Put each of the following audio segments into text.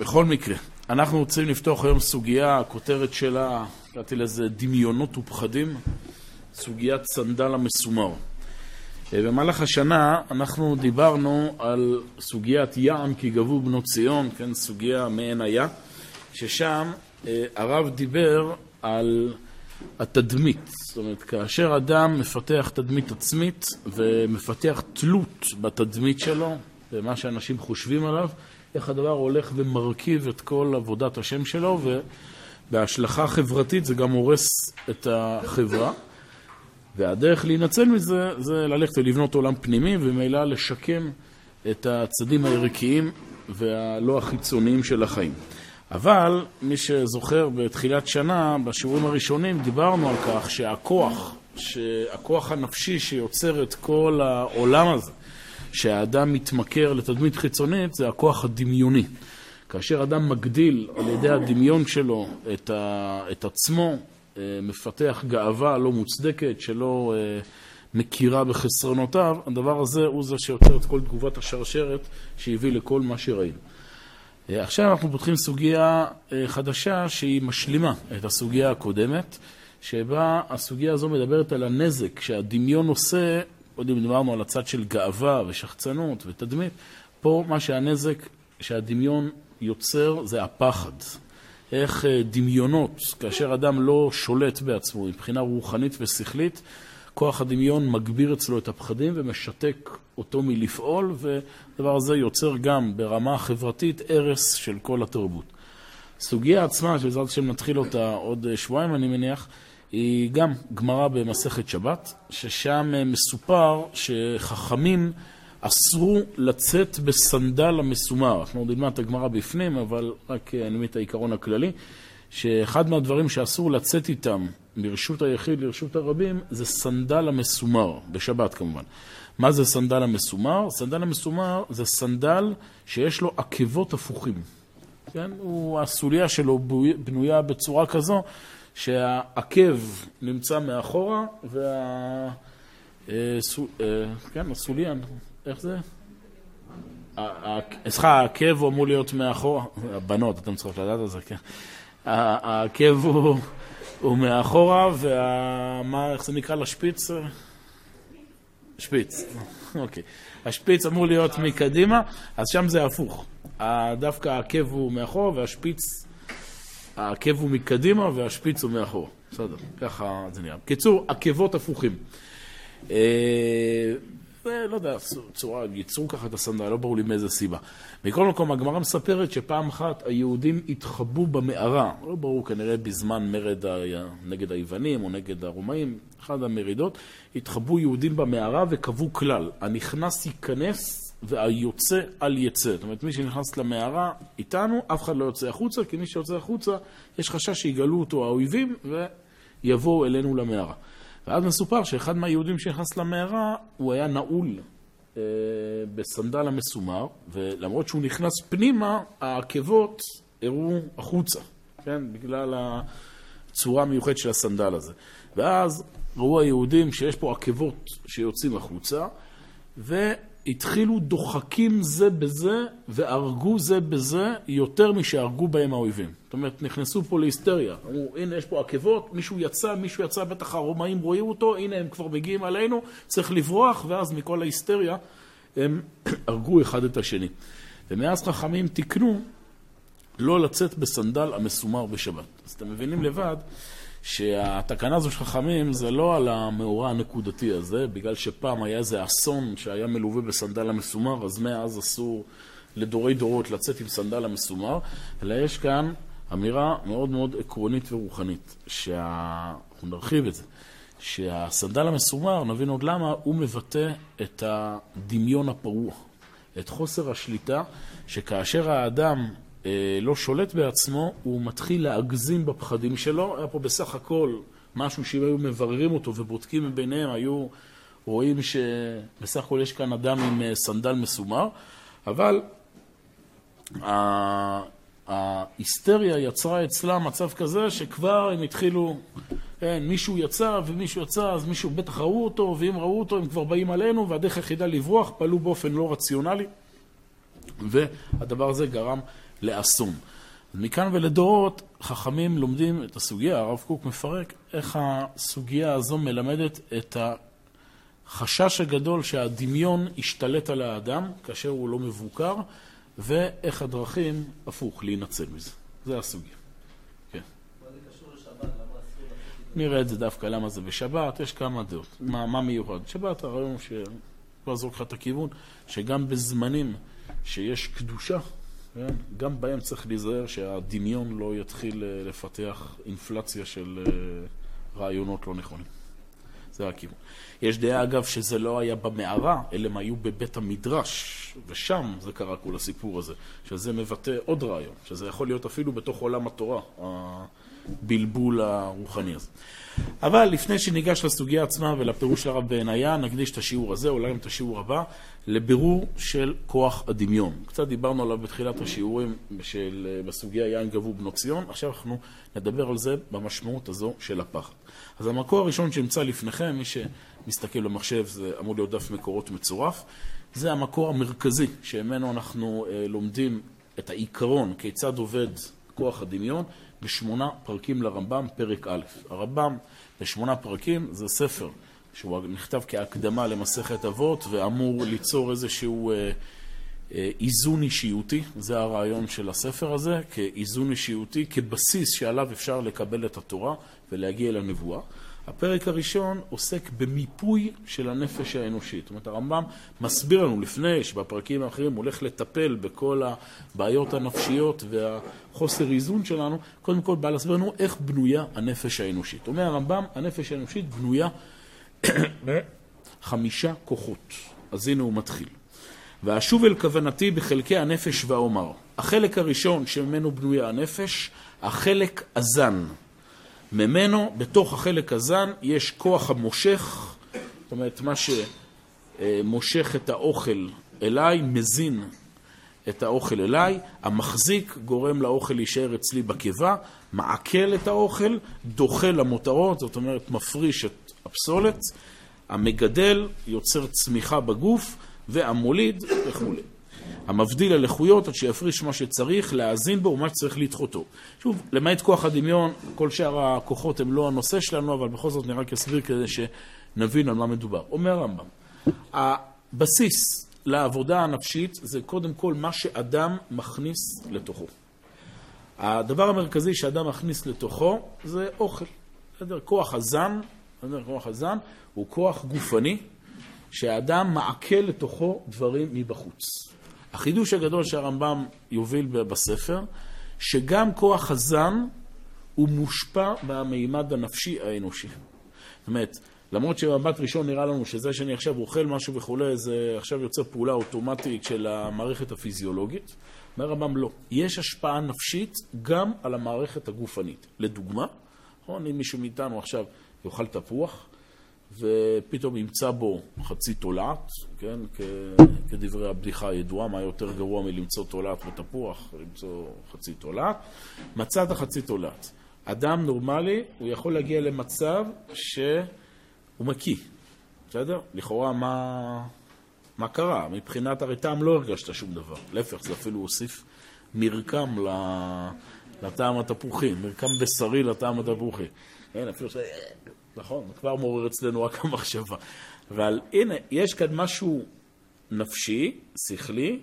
בכל מקרה, אנחנו רוצים לפתוח היום סוגיה, הכותרת שלה, קראתי לזה דמיונות ופחדים, סוגיית סנדל המסומר. אה, במהלך השנה אנחנו דיברנו על סוגיית יען כי גבו בנות ציון, כן, סוגיה מעין היה, ששם אה, הרב דיבר על התדמית, זאת אומרת, כאשר אדם מפתח תדמית עצמית ומפתח תלות בתדמית שלו, במה שאנשים חושבים עליו, איך הדבר הולך ומרכיב את כל עבודת השם שלו, ובהשלכה חברתית זה גם הורס את החברה. והדרך להינצל מזה זה ללכת ולבנות עולם פנימי, וממילא לשקם את הצדים הערכיים והלא החיצוניים של החיים. אבל מי שזוכר בתחילת שנה, בשיעורים הראשונים, דיברנו על כך שהכוח, שהכוח הנפשי שיוצר את כל העולם הזה, שהאדם מתמכר לתדמית חיצונית, זה הכוח הדמיוני. כאשר אדם מגדיל על ידי הדמיון שלו את, ה, את עצמו, אה, מפתח גאווה לא מוצדקת, שלא אה, מכירה בחסרונותיו, הדבר הזה הוא זה שיוצר את כל תגובת השרשרת שהביא לכל מה שראינו. אה, עכשיו אנחנו פותחים סוגיה חדשה שהיא משלימה את הסוגיה הקודמת, שבה הסוגיה הזו מדברת על הנזק שהדמיון עושה קודם דיברנו על הצד של גאווה ושחצנות ותדמית. פה מה שהנזק שהדמיון יוצר זה הפחד. איך אה, דמיונות, כאשר אדם לא שולט בעצמו מבחינה רוחנית ושכלית, כוח הדמיון מגביר אצלו את הפחדים ומשתק אותו מלפעול, והדבר הזה יוצר גם ברמה החברתית הרס של כל התרבות. הסוגיה עצמה, שבעזרת השם נתחיל אותה עוד אה, שבועיים אני מניח, היא גם גמרא במסכת שבת, ששם מסופר שחכמים אסרו לצאת בסנדל המסומר. אנחנו עוד נלמד את הגמרא בפנים, אבל רק אני מבין את העיקרון הכללי, שאחד מהדברים שאסור לצאת איתם מרשות היחיד לרשות הרבים זה סנדל המסומר, בשבת כמובן. מה זה סנדל המסומר? סנדל המסומר זה סנדל שיש לו עקבות הפוכים. כן? הוא, הסוליה שלו בנויה בצורה כזו שהעקב נמצא מאחורה, וה... אה, אה, כן, הסוליין, איך זה? סליחה, העקב אמור להיות מאחורה, הבנות, אתם צריכות לדעת על זה, כן. העקב הוא מאחורה, ומה, איך זה נקרא לשפיץ? שפיץ, אוקיי. השפיץ אמור להיות מקדימה, אז שם זה הפוך. דווקא העקב הוא מאחורה והשפיץ העקב הוא מקדימה והשפיץ הוא מאחור. בסדר, ככה זה נראה. בקיצור, עקבות הפוכים. אה, לא יודע, צורה, ייצרו ככה את הסנדל, לא ברור לי מאיזה סיבה. מכל מקום, הגמרא מספרת שפעם אחת היהודים התחבאו במערה, לא ברור, כנראה בזמן מרד נגד היוונים או נגד הרומאים, אחת המרידות, התחבאו יהודים במערה וקבעו כלל, הנכנס ייכנס והיוצא אל יצא. זאת אומרת, מי שנכנס למערה איתנו, אף אחד לא יוצא החוצה, כי מי שיוצא החוצה, יש חשש שיגלו אותו האויבים ויבואו אלינו למערה. ואז מסופר שאחד מהיהודים שנכנס למערה, הוא היה נעול אה, בסנדל המסומר, ולמרות שהוא נכנס פנימה, העקבות הראו החוצה, כן? בגלל הצורה המיוחדת של הסנדל הזה. ואז ראו היהודים שיש פה עקבות שיוצאים החוצה, ו... התחילו דוחקים זה בזה והרגו זה בזה יותר משהרגו בהם האויבים. זאת אומרת, נכנסו פה להיסטריה. אמרו, הנה יש פה עקבות, מישהו יצא, מישהו יצא, בטח הרומאים רואים אותו, הנה הם כבר מגיעים עלינו, צריך לברוח, ואז מכל ההיסטריה הם הרגו אחד את השני. ומאז חכמים תיקנו לא לצאת בסנדל המסומר בשבת. אז אתם מבינים לבד שהתקנה הזו של חכמים זה לא על המאורע הנקודתי הזה, בגלל שפעם היה איזה אסון שהיה מלווה בסנדל המסומר, אז מאז אסור לדורי דורות לצאת עם סנדל המסומר, אלא יש כאן אמירה מאוד מאוד עקרונית ורוחנית, שאנחנו נרחיב את זה, שהסנדל המסומר, נבין עוד למה, הוא מבטא את הדמיון הפרוע, את חוסר השליטה, שכאשר האדם לא שולט בעצמו, הוא מתחיל להגזים בפחדים שלו. היה פה בסך הכל משהו שאם היו מבררים אותו ובודקים ביניהם, היו רואים שבסך הכל יש כאן אדם עם אה, סנדל מסומר, אבל ההיסטריה יצרה אצלה מצב כזה שכבר הם התחילו, כן, מישהו יצא ומישהו יצא, אז מישהו בטח ראו אותו, ואם ראו אותו הם כבר באים עלינו, והדרך היחידה לברוח פעלו באופן לא רציונלי, והדבר הזה גרם לאסון. מכאן ולדורות חכמים לומדים את הסוגיה, הרב קוק מפרק, איך הסוגיה הזו מלמדת את החשש הגדול שהדמיון ישתלט על האדם כאשר הוא לא מבוקר, ואיך הדרכים, הפוך, להינצל מזה. זה הסוגיה. כן. נראה את זה דווקא, למה זה בשבת, יש כמה דעות. מה, מה מיוחד? שבת הרעיון ש... כבר זורק לך את הכיוון, שגם בזמנים שיש קדושה? גם בהם צריך להיזהר שהדמיון לא יתחיל אה, לפתח אינפלציה של אה, רעיונות לא נכונים. זה הכיוון. יש דעה, אגב, שזה לא היה במערה, אלא הם היו בבית המדרש, ושם זה קרה כל הסיפור הזה, שזה מבטא עוד רעיון, שזה יכול להיות אפילו בתוך עולם התורה, הבלבול הרוחני הזה. אבל לפני שניגש לסוגיה עצמה ולפירוש של הרב בעינייה, נקדיש את השיעור הזה, אולי גם את השיעור הבא, לבירור של כוח הדמיון. קצת דיברנו עליו בתחילת השיעורים של, בסוגיה יין גבו בנות ציון, עכשיו אנחנו נדבר על זה במשמעות הזו של הפחד. אז המקור הראשון שנמצא לפניכם, מי שמסתכל במחשב, זה אמור להיות דף מקורות מצורף, זה המקור המרכזי שממנו אנחנו אה, לומדים את העיקרון, כיצד עובד כוח הדמיון, בשמונה פרקים לרמב"ם, פרק א'. הרמב"ם בשמונה פרקים זה ספר שהוא נכתב כהקדמה למסכת אבות ואמור ליצור איזשהו אה, אה, איזון אישיותי, זה הרעיון של הספר הזה, כאיזון אישיותי, כבסיס שעליו אפשר לקבל את התורה ולהגיע לנבואה. הפרק הראשון עוסק במיפוי של הנפש האנושית. זאת אומרת, הרמב"ם מסביר לנו לפני שבפרקים האחרים הולך לטפל בכל הבעיות הנפשיות והחוסר איזון שלנו, קודם כל בא להסביר לנו איך בנויה הנפש האנושית. אומר הרמב"ם, הנפש האנושית בנויה בחמישה כוחות. אז הנה הוא מתחיל. ואשוב אל כוונתי בחלקי הנפש ואומר. החלק הראשון שממנו בנויה הנפש, החלק הזן. ממנו, בתוך החלק הזן, יש כוח המושך, זאת אומרת, מה שמושך את האוכל אליי, מזין את האוכל אליי, המחזיק גורם לאוכל להישאר אצלי בקיבה, מעכל את האוכל, דוחה למותרות, זאת אומרת, מפריש את הפסולת, המגדל יוצר צמיחה בגוף, והמוליד וכולי. המבדיל הלכויות עד שיפריש מה שצריך, להאזין בו ומה שצריך לדחותו. שוב, למעט כוח הדמיון, כל שאר הכוחות הם לא הנושא שלנו, אבל בכל זאת אני רק אסביר כדי שנבין על מה מדובר. אומר הרמב"ם, הבסיס לעבודה הנפשית זה קודם כל מה שאדם מכניס לתוכו. הדבר המרכזי שאדם מכניס לתוכו זה אוכל. בסדר? כוח הזן, בסדר? כוח הזן הוא כוח גופני שהאדם מעכל לתוכו דברים מבחוץ. החידוש הגדול שהרמב"ם יוביל בספר, שגם כוח הזן הוא מושפע מהמימד הנפשי האנושי. זאת אומרת, למרות שבמבט ראשון נראה לנו שזה שאני עכשיו אוכל משהו וכולי, זה עכשיו יוצר פעולה אוטומטית של המערכת הפיזיולוגית, אומר הרמב"ם לא. יש השפעה נפשית גם על המערכת הגופנית. לדוגמה, נכון, אם מישהו מאיתנו עכשיו יאכל תפוח, ופתאום ימצא בו חצי תולעת, כן, כדברי הבדיחה הידועה, מה יותר גרוע מלמצוא תולעת בתפוח, למצוא חצי תולעת, מצא את החצי תולעת. אדם נורמלי, הוא יכול להגיע למצב שהוא מקיא, בסדר? לכאורה מה, מה קרה? מבחינת הרי טעם לא הרגשת שום דבר, להפך, זה אפילו הוסיף מרקם לטעם התפוחי, מרקם בשרי לטעם התפוחי. כן, אפילו ש... נכון? כבר מעורר אצלנו רק המחשבה. אבל הנה, יש כאן משהו נפשי, שכלי,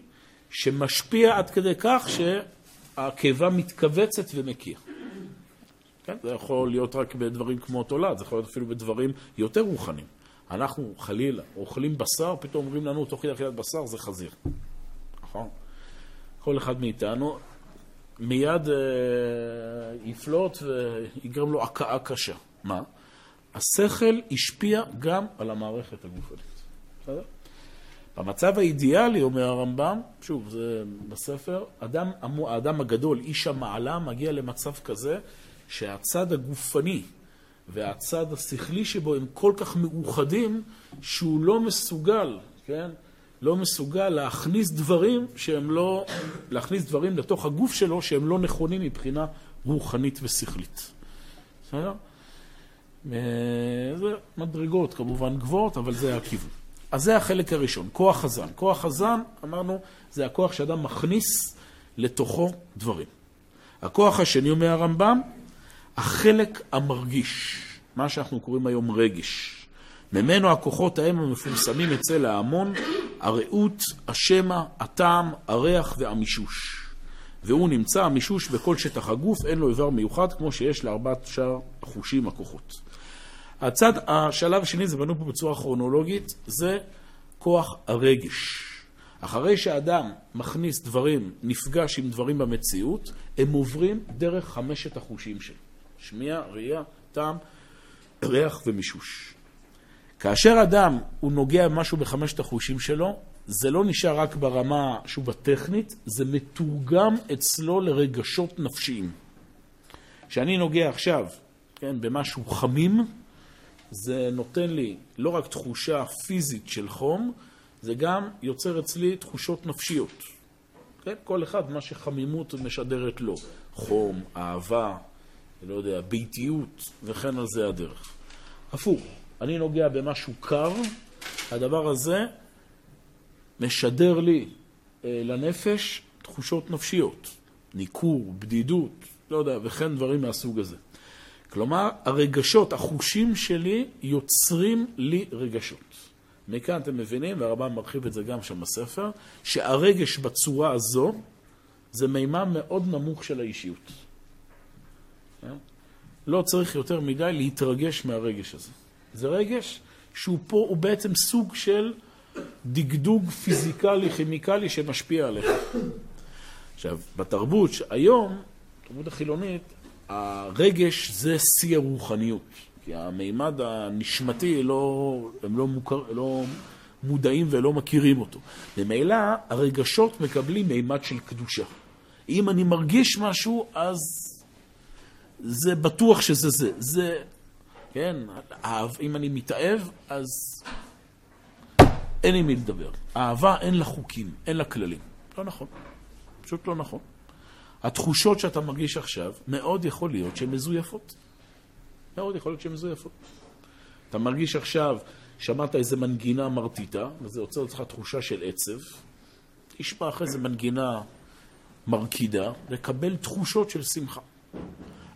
שמשפיע עד כדי כך שהקיבה מתכווצת ומקיאה. כן? זה יכול להיות רק בדברים כמו תולד, זה יכול להיות אפילו בדברים יותר רוחניים. אנחנו חלילה אוכלים בשר, פתאום אומרים לנו תוך כדי אכילת בשר זה חזיר. נכון? כל אחד מאיתנו מיד אה, יפלוט ויגרם לו הכאה קשה. מה? השכל השפיע גם על המערכת הגופנית. בסדר? במצב האידיאלי, אומר הרמב"ם, שוב, זה בספר, אדם, האדם הגדול, איש המעלה, מגיע למצב כזה שהצד הגופני והצד השכלי שבו הם כל כך מאוחדים, שהוא לא מסוגל, כן? לא מסוגל להכניס דברים שהם לא, להכניס דברים לתוך הגוף שלו שהם לא נכונים מבחינה רוחנית ושכלית. בסדר? זה מדרגות כמובן גבוהות, אבל זה הכיוון. אז זה החלק הראשון, כוח הזן. כוח הזן, אמרנו, זה הכוח שאדם מכניס לתוכו דברים. הכוח השני, אומר הרמב"ם, החלק המרגיש, מה שאנחנו קוראים היום רגש. ממנו הכוחות ההם המפורסמים אצל ההמון, הרעות, השמע, הטעם, הריח והמישוש. והוא נמצא, המישוש, בכל שטח הגוף, אין לו איבר מיוחד, כמו שיש לארבעת שאר החושים, הכוחות. הצד, השלב השני, זה בנו פה בצורה כרונולוגית, זה כוח הרגש. אחרי שאדם מכניס דברים, נפגש עם דברים במציאות, הם עוברים דרך חמשת החושים שלו. שמיעה, ראייה, טעם, ריח ומישוש. כאשר אדם הוא נוגע במשהו בחמשת החושים שלו, זה לא נשאר רק ברמה שהוא בטכנית, זה מתורגם אצלו לרגשות נפשיים. כשאני נוגע עכשיו, כן, במשהו חמים, זה נותן לי לא רק תחושה פיזית של חום, זה גם יוצר אצלי תחושות נפשיות. כן? כל אחד מה שחמימות משדרת לו. חום, אהבה, לא יודע, ביתיות, וכן על זה הדרך. הפוך, אני נוגע במשהו קר, הדבר הזה משדר לי אה, לנפש תחושות נפשיות, ניכור, בדידות, לא יודע, וכן דברים מהסוג הזה. כלומר, הרגשות, החושים שלי יוצרים לי רגשות. מכאן אתם מבינים, והרמב"ם מרחיב את זה גם שם בספר, שהרגש בצורה הזו זה מימד מאוד נמוך של האישיות. אה? לא צריך יותר מדי להתרגש מהרגש הזה. זה רגש שהוא פה, הוא בעצם סוג של דגדוג פיזיקלי, כימיקלי, שמשפיע עליך. עכשיו, בתרבות היום, בתרבות החילונית, הרגש זה שיא הרוחניות. כי המימד הנשמתי, לא, הם לא, מוכר, לא מודעים ולא מכירים אותו. ממילא הרגשות מקבלים מימד של קדושה. אם אני מרגיש משהו, אז זה בטוח שזה זה. זה, כן, אם אני מתאהב, אז אין עם מי לדבר. אהבה אין לה חוקים, אין לה כללים. לא נכון. פשוט לא נכון. התחושות שאתה מרגיש עכשיו, מאוד יכול להיות שהן מזויפות. מאוד יכול להיות שהן מזויפות. אתה מרגיש עכשיו, שמעת איזה מנגינה מרטיטה, וזה יוצר לך תחושה של עצב. תשמע אחרי זה מנגינה מרקידה, לקבל תחושות של שמחה.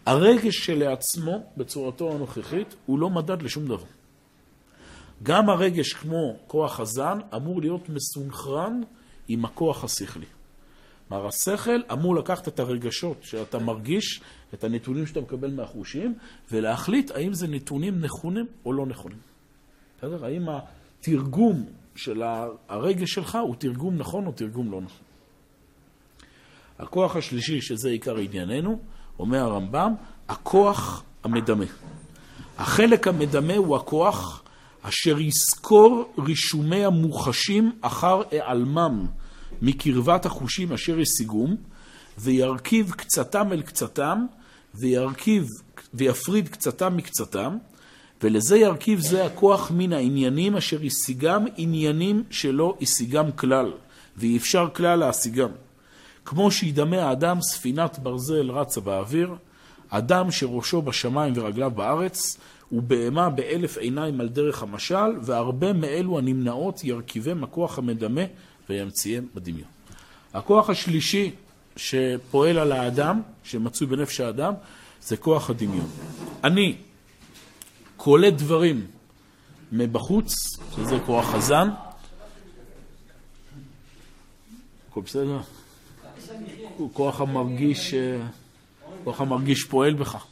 הרגש שלעצמו, בצורתו הנוכחית, הוא לא מדד לשום דבר. גם הרגש כמו כוח הזן אמור להיות מסונכרן עם הכוח השכלי. כלומר, השכל אמור לקחת את הרגשות שאתה מרגיש, את הנתונים שאתה מקבל מהחושים, ולהחליט האם זה נתונים נכונים או לא נכונים. בסדר? האם התרגום של הרגש שלך הוא תרגום נכון או תרגום לא נכון. הכוח השלישי, שזה עיקר ענייננו, אומר הרמב"ם, הכוח המדמה. החלק המדמה הוא הכוח אשר יזכור רישומי המוחשים אחר העלמם מקרבת החושים אשר השיגום, וירכיב קצתם אל קצתם, וירכיב ויפריד קצתם מקצתם, ולזה ירכיב זה הכוח מן העניינים אשר השיגם עניינים שלא השיגם כלל, ואי אפשר כלל להשיגם. כמו שידמה האדם ספינת ברזל רצה באוויר, אדם שראשו בשמיים ורגליו בארץ, ובהמה באלף עיניים על דרך המשל, והרבה מאלו הנמנעות ירכיבם הכוח המדמה וימציאם בדמיון. הכוח השלישי שפועל על האדם, שמצוי בנפש האדם, זה כוח הדמיון. אני קולט דברים מבחוץ, שזה כוח הזן. הכל בסדר? כוח המרגיש, כוח המרגיש פועל בך.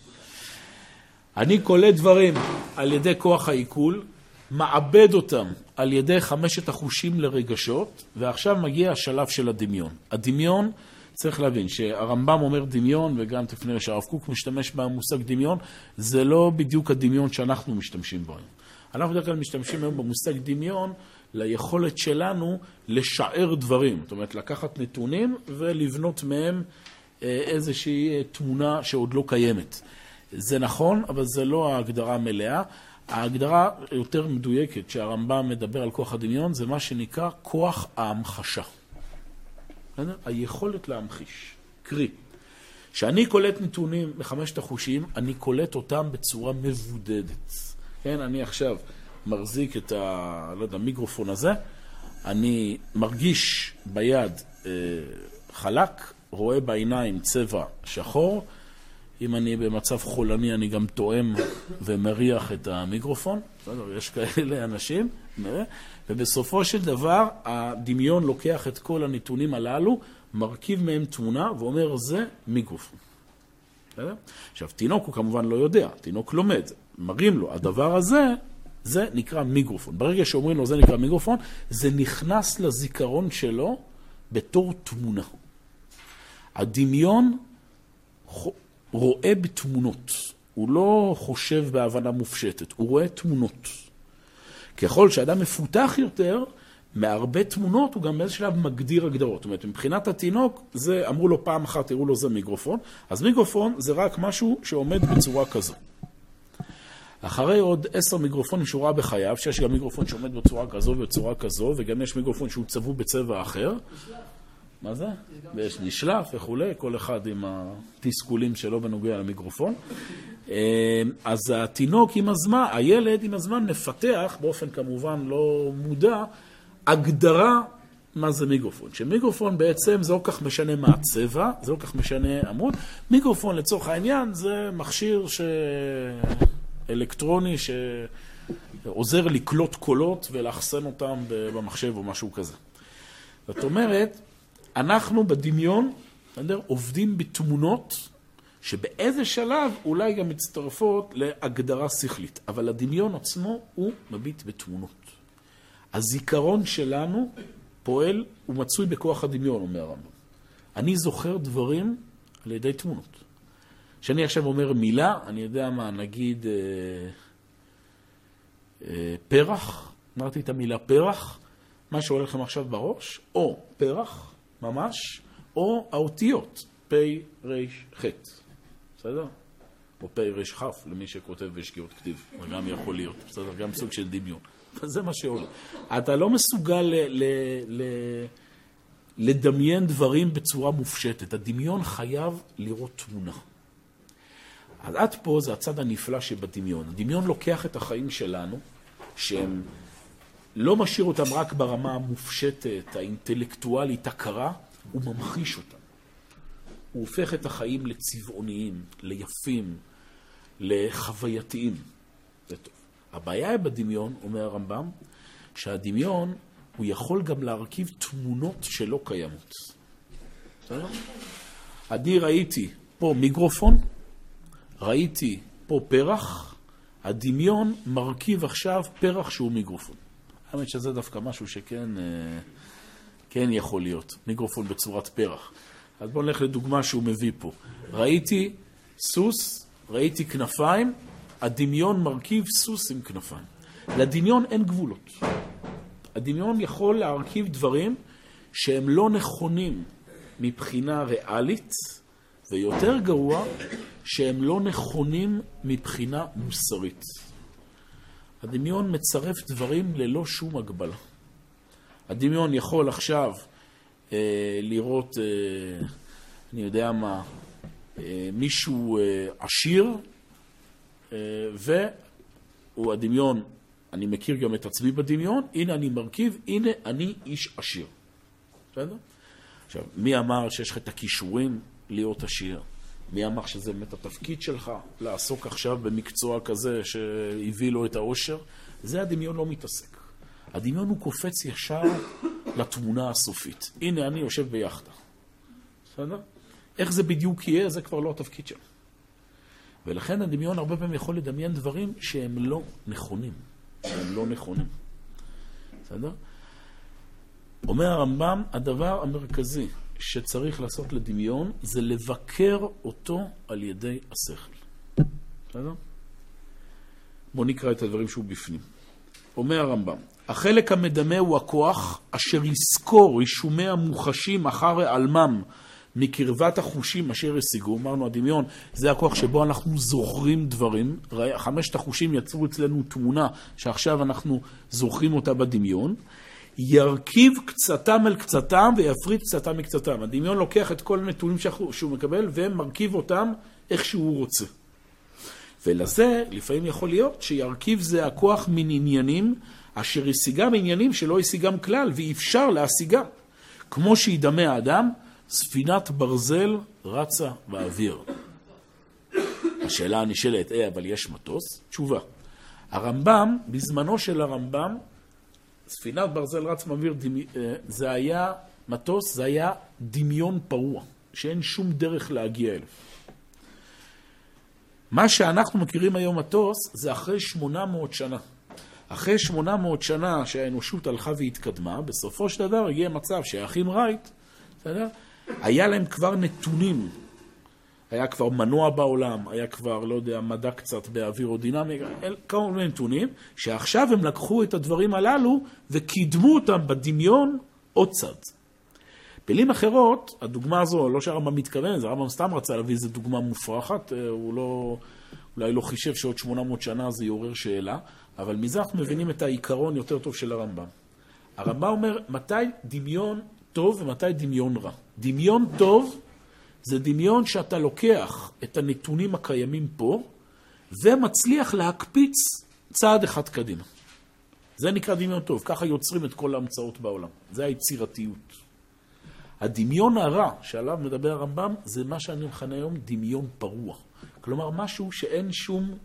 אני קולט דברים על ידי כוח העיכול, מעבד אותם על ידי חמשת החושים לרגשות, ועכשיו מגיע השלב של הדמיון. הדמיון, צריך להבין שהרמב"ם אומר דמיון, וגם תפנה שהרב קוק משתמש במושג דמיון, זה לא בדיוק הדמיון שאנחנו משתמשים בו היום. אנחנו בדרך כלל משתמשים היום במושג דמיון ליכולת שלנו לשער דברים. זאת אומרת, לקחת נתונים ולבנות מהם אה, איזושהי תמונה שעוד לא קיימת. זה נכון, אבל זה לא ההגדרה המלאה. ההגדרה יותר מדויקת שהרמב"ם מדבר על כוח הדמיון זה מה שנקרא כוח ההמחשה. היכולת להמחיש. קרי, כשאני קולט נתונים מחמשת החושים, אני קולט אותם בצורה מבודדת. כן, אני עכשיו מחזיק את ה... לא יודע, המיקרופון הזה, אני מרגיש ביד אה, חלק, רואה בעיניים צבע שחור, אם אני במצב חולני אני גם תואם ומריח את המיקרופון, בסדר, יש כאלה אנשים, ובסופו של דבר הדמיון לוקח את כל הנתונים הללו, מרכיב מהם תמונה ואומר זה מיקרופון. בסדר? עכשיו, תינוק הוא כמובן לא יודע, תינוק לומד, מראים לו, הדבר הזה, זה נקרא מיקרופון. ברגע שאומרים לו זה נקרא מיקרופון, זה נכנס לזיכרון שלו בתור תמונה. הדמיון רואה בתמונות, הוא לא חושב בהבנה מופשטת, הוא רואה תמונות. ככל שאדם מפותח יותר, מהרבה תמונות הוא גם באיזה שלב מגדיר הגדרות. זאת אומרת, מבחינת התינוק, זה, אמרו לו פעם אחת, תראו לו זה מיקרופון, אז מיקרופון זה רק משהו שעומד בצורה כזו. אחרי עוד עשר מיקרופונים שהוא ראה בחייו, שיש גם מיקרופון שעומד בצורה כזו ובצורה כזו, וגם יש מיקרופון שהוא צבוע בצבע אחר. מה זה? ויש נשלף וכולי, כל אחד עם התסכולים שלו בנוגע למיקרופון. אה, אז התינוק עם הזמן, הילד עם הזמן מפתח, באופן כמובן לא מודע, הגדרה מה זה מיקרופון. שמיקרופון בעצם זה לא כך משנה מה הצבע, זה לא כך משנה עמוד. מיקרופון לצורך העניין זה מכשיר ש... אלקטרוני שעוזר לקלוט קולות ולאחסן אותם במחשב או משהו כזה. זאת אומרת, אנחנו בדמיון, בסדר, עובדים בתמונות שבאיזה שלב אולי גם מצטרפות להגדרה שכלית, אבל הדמיון עצמו הוא מביט בתמונות. הזיכרון שלנו פועל ומצוי בכוח הדמיון, אומר הרמב"ם. אני זוכר דברים על ידי תמונות. כשאני עכשיו אומר מילה, אני יודע מה, נגיד אה, אה, פרח, אמרתי את המילה פרח, מה שעולה לכם עכשיו בראש, או פרח, ממש, או האותיות, פ' ר' ח', בסדר? או פ' ר' כ', למי שכותב בשגיאות כתיב, זה גם יכול להיות, בסדר? גם סוג של דמיון. זה מה שעולה. אתה לא מסוגל ל, ל, ל, לדמיין דברים בצורה מופשטת. הדמיון חייב לראות תמונה. אז עד פה זה הצד הנפלא שבדמיון. הדמיון לוקח את החיים שלנו, שהם לא משאיר אותם רק ברמה המופשטת, האינטלקטואלית, הקרה, הוא ממחיש אותם. הוא הופך את החיים לצבעוניים, ליפים, לחווייתיים. זה טוב. הבעיה בדמיון, אומר הרמב"ם, שהדמיון הוא יכול גם להרכיב תמונות שלא קיימות. אני ראיתי פה מיקרופון, ראיתי פה פרח, הדמיון מרכיב עכשיו פרח שהוא מיקרופון. האמת שזה דווקא משהו שכן אה, כן יכול להיות, מיקרופון בצורת פרח. אז בואו נלך לדוגמה שהוא מביא פה. ראיתי סוס, ראיתי כנפיים, הדמיון מרכיב סוס עם כנפיים. לדמיון אין גבולות. הדמיון יכול להרכיב דברים שהם לא נכונים מבחינה ריאלית, ויותר גרוע, שהם לא נכונים מבחינה מוסרית. הדמיון מצרף דברים ללא שום הגבלה. הדמיון יכול עכשיו אה, לראות, אה, אני יודע מה, אה, מישהו אה, עשיר, אה, והוא הדמיון, אני מכיר גם את עצמי בדמיון, הנה אני מרכיב, הנה אני איש עשיר. בסדר? עכשיו, מי אמר שיש לך את הכישורים להיות עשיר? מי אמר שזה באמת התפקיד שלך, לעסוק עכשיו במקצוע כזה שהביא לו את העושר? זה הדמיון לא מתעסק. הדמיון הוא קופץ ישר לתמונה הסופית. הנה אני יושב ביאכטה. בסדר? איך זה בדיוק יהיה, זה כבר לא התפקיד שלו. ולכן הדמיון הרבה פעמים יכול לדמיין דברים שהם לא נכונים. הם לא נכונים. בסדר? אומר הרמב"ם, הדבר המרכזי שצריך לעשות לדמיון זה לבקר אותו על ידי השכל. בסדר? בואו נקרא את הדברים שהוא בפנים. אומר הרמב"ם, החלק המדמה הוא הכוח אשר יזכור רישומי המוחשים אחר העלמם מקרבת החושים אשר השיגו. אמרנו, הדמיון זה הכוח שבו אנחנו זוכרים דברים. חמשת החושים יצרו אצלנו תמונה שעכשיו אנחנו זוכרים אותה בדמיון. ירכיב קצתם אל קצתם ויפריד קצתם מקצתם. הדמיון לוקח את כל הנתונים שהוא מקבל ומרכיב אותם איך שהוא רוצה. ולזה לפעמים יכול להיות שירכיב זה הכוח מן עניינים אשר השיגם עניינים שלא השיגם כלל ואי אפשר להשיגם. כמו שידמה האדם ספינת ברזל רצה באוויר. השאלה הנשאלת, אה, אבל יש מטוס? תשובה. הרמב"ם, בזמנו של הרמב"ם, ספינת ברזל רץ באוויר, אה, זה היה מטוס, זה היה דמיון פרוע, שאין שום דרך להגיע אליו. מה שאנחנו מכירים היום מטוס, זה אחרי 800 שנה. אחרי 800 שנה שהאנושות הלכה והתקדמה, בסופו של דבר הגיע מצב שהאחים רייט, בסדר? היה להם כבר נתונים. היה כבר מנוע בעולם, היה כבר, לא יודע, מדע קצת באווירודינמיקה, כל מיני נתונים, שעכשיו הם לקחו את הדברים הללו וקידמו אותם בדמיון עוד צד. במילים אחרות, הדוגמה הזו, לא שהרמב"ם מתכוון, זה הרמב"ם סתם רצה להביא איזו דוגמה מופרכת, אה, הוא לא, אולי לא חישב שעוד 800 שנה זה יעורר שאלה, אבל מזה אנחנו מבינים את העיקרון יותר טוב של הרמב"ם. הרמב"ם אומר, מתי דמיון טוב ומתי דמיון רע. דמיון טוב זה דמיון שאתה לוקח את הנתונים הקיימים פה ומצליח להקפיץ צעד אחד קדימה. זה נקרא דמיון טוב, ככה יוצרים את כל ההמצאות בעולם. זה היצירתיות. הדמיון הרע שעליו מדבר הרמב"ם זה מה שאני מכנה היום דמיון פרוע. כלומר, משהו שאין שום,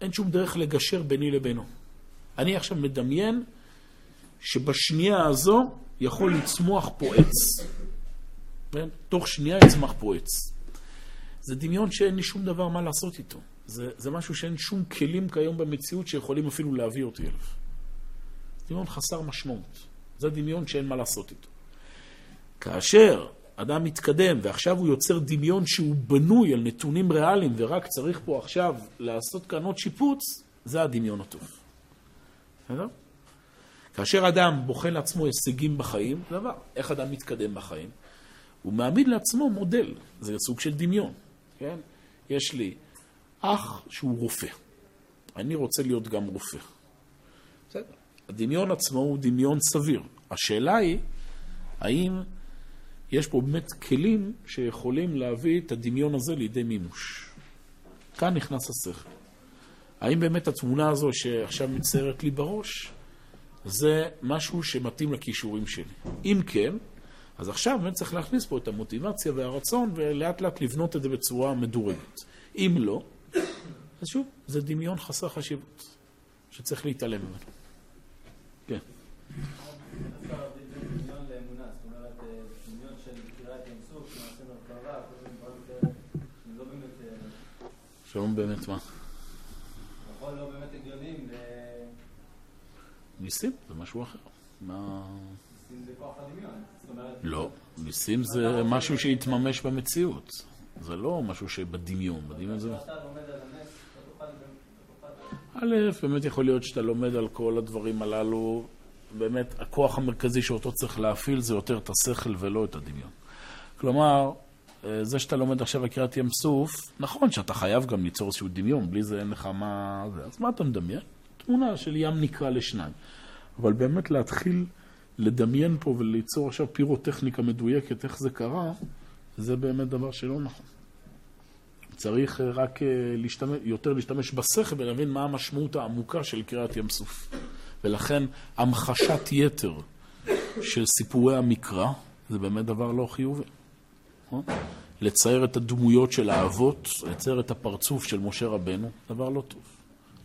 אין שום דרך לגשר ביני לבינו. אני עכשיו מדמיין שבשנייה הזו יכול לצמוח פה עץ. כן? תוך שנייה יצמח פה עץ. זה דמיון שאין לי שום דבר מה לעשות איתו. זה, זה משהו שאין שום כלים כיום במציאות שיכולים אפילו להביא אותי אליו. דמיון חסר משמעות. זה דמיון שאין מה לעשות איתו. כאשר אדם מתקדם ועכשיו הוא יוצר דמיון שהוא בנוי על נתונים ריאליים ורק צריך פה עכשיו לעשות כאן עוד שיפוץ, זה הדמיון הטוב. בסדר? כאשר אדם בוחן לעצמו הישגים בחיים, זה דבר, איך אדם מתקדם בחיים? הוא מעמיד לעצמו מודל, זה סוג של דמיון, כן? יש לי אח שהוא רופא, אני רוצה להיות גם רופא. בסדר. הדמיון עצמו הוא דמיון סביר. השאלה היא, האם יש פה באמת כלים שיכולים להביא את הדמיון הזה לידי מימוש. כאן נכנס השכל. האם באמת התמונה הזו שעכשיו מצטיירת לי בראש, זה משהו שמתאים לכישורים שלי? אם כן, אז עכשיו באמת צריך להכניס פה את המוטיבציה והרצון ולאט לאט לבנות את זה בצורה מדורגת. אם לא, אז שוב, זה דמיון חסר חשיבות, שצריך להתעלם ממנו. כן. שלום באמת מה? יכול לא באמת הגיונים. ניסים זה משהו אחר. מה... ניסים זה כוח הדמיון. לא, ניסים זה משהו שהתממש במציאות. זה לא משהו שבדמיון. בדמיון זה... א', באמת יכול להיות שאתה לומד על כל הדברים הללו, באמת הכוח המרכזי שאותו צריך להפעיל זה יותר את השכל ולא את הדמיון. כלומר, אה, זה שאתה לומד עכשיו בקריאת ים סוף, נכון שאתה חייב גם ליצור איזשהו דמיון, בלי זה אין לך מה... אז מה אתה מדמיין? תמונה של ים נקרא לשניים. אבל באמת להתחיל לדמיין פה וליצור עכשיו פירוטכניקה מדויקת, איך זה קרה, זה באמת דבר שלא נכון. צריך אה, רק אה, להשתמש, יותר להשתמש בשכל ולהבין מה המשמעות העמוקה של קריאת ים סוף. ולכן המחשת יתר של סיפורי המקרא זה באמת דבר לא חיובי. נכון? לצייר את הדמויות של האבות, לצייר את הפרצוף של משה רבנו, דבר לא טוב.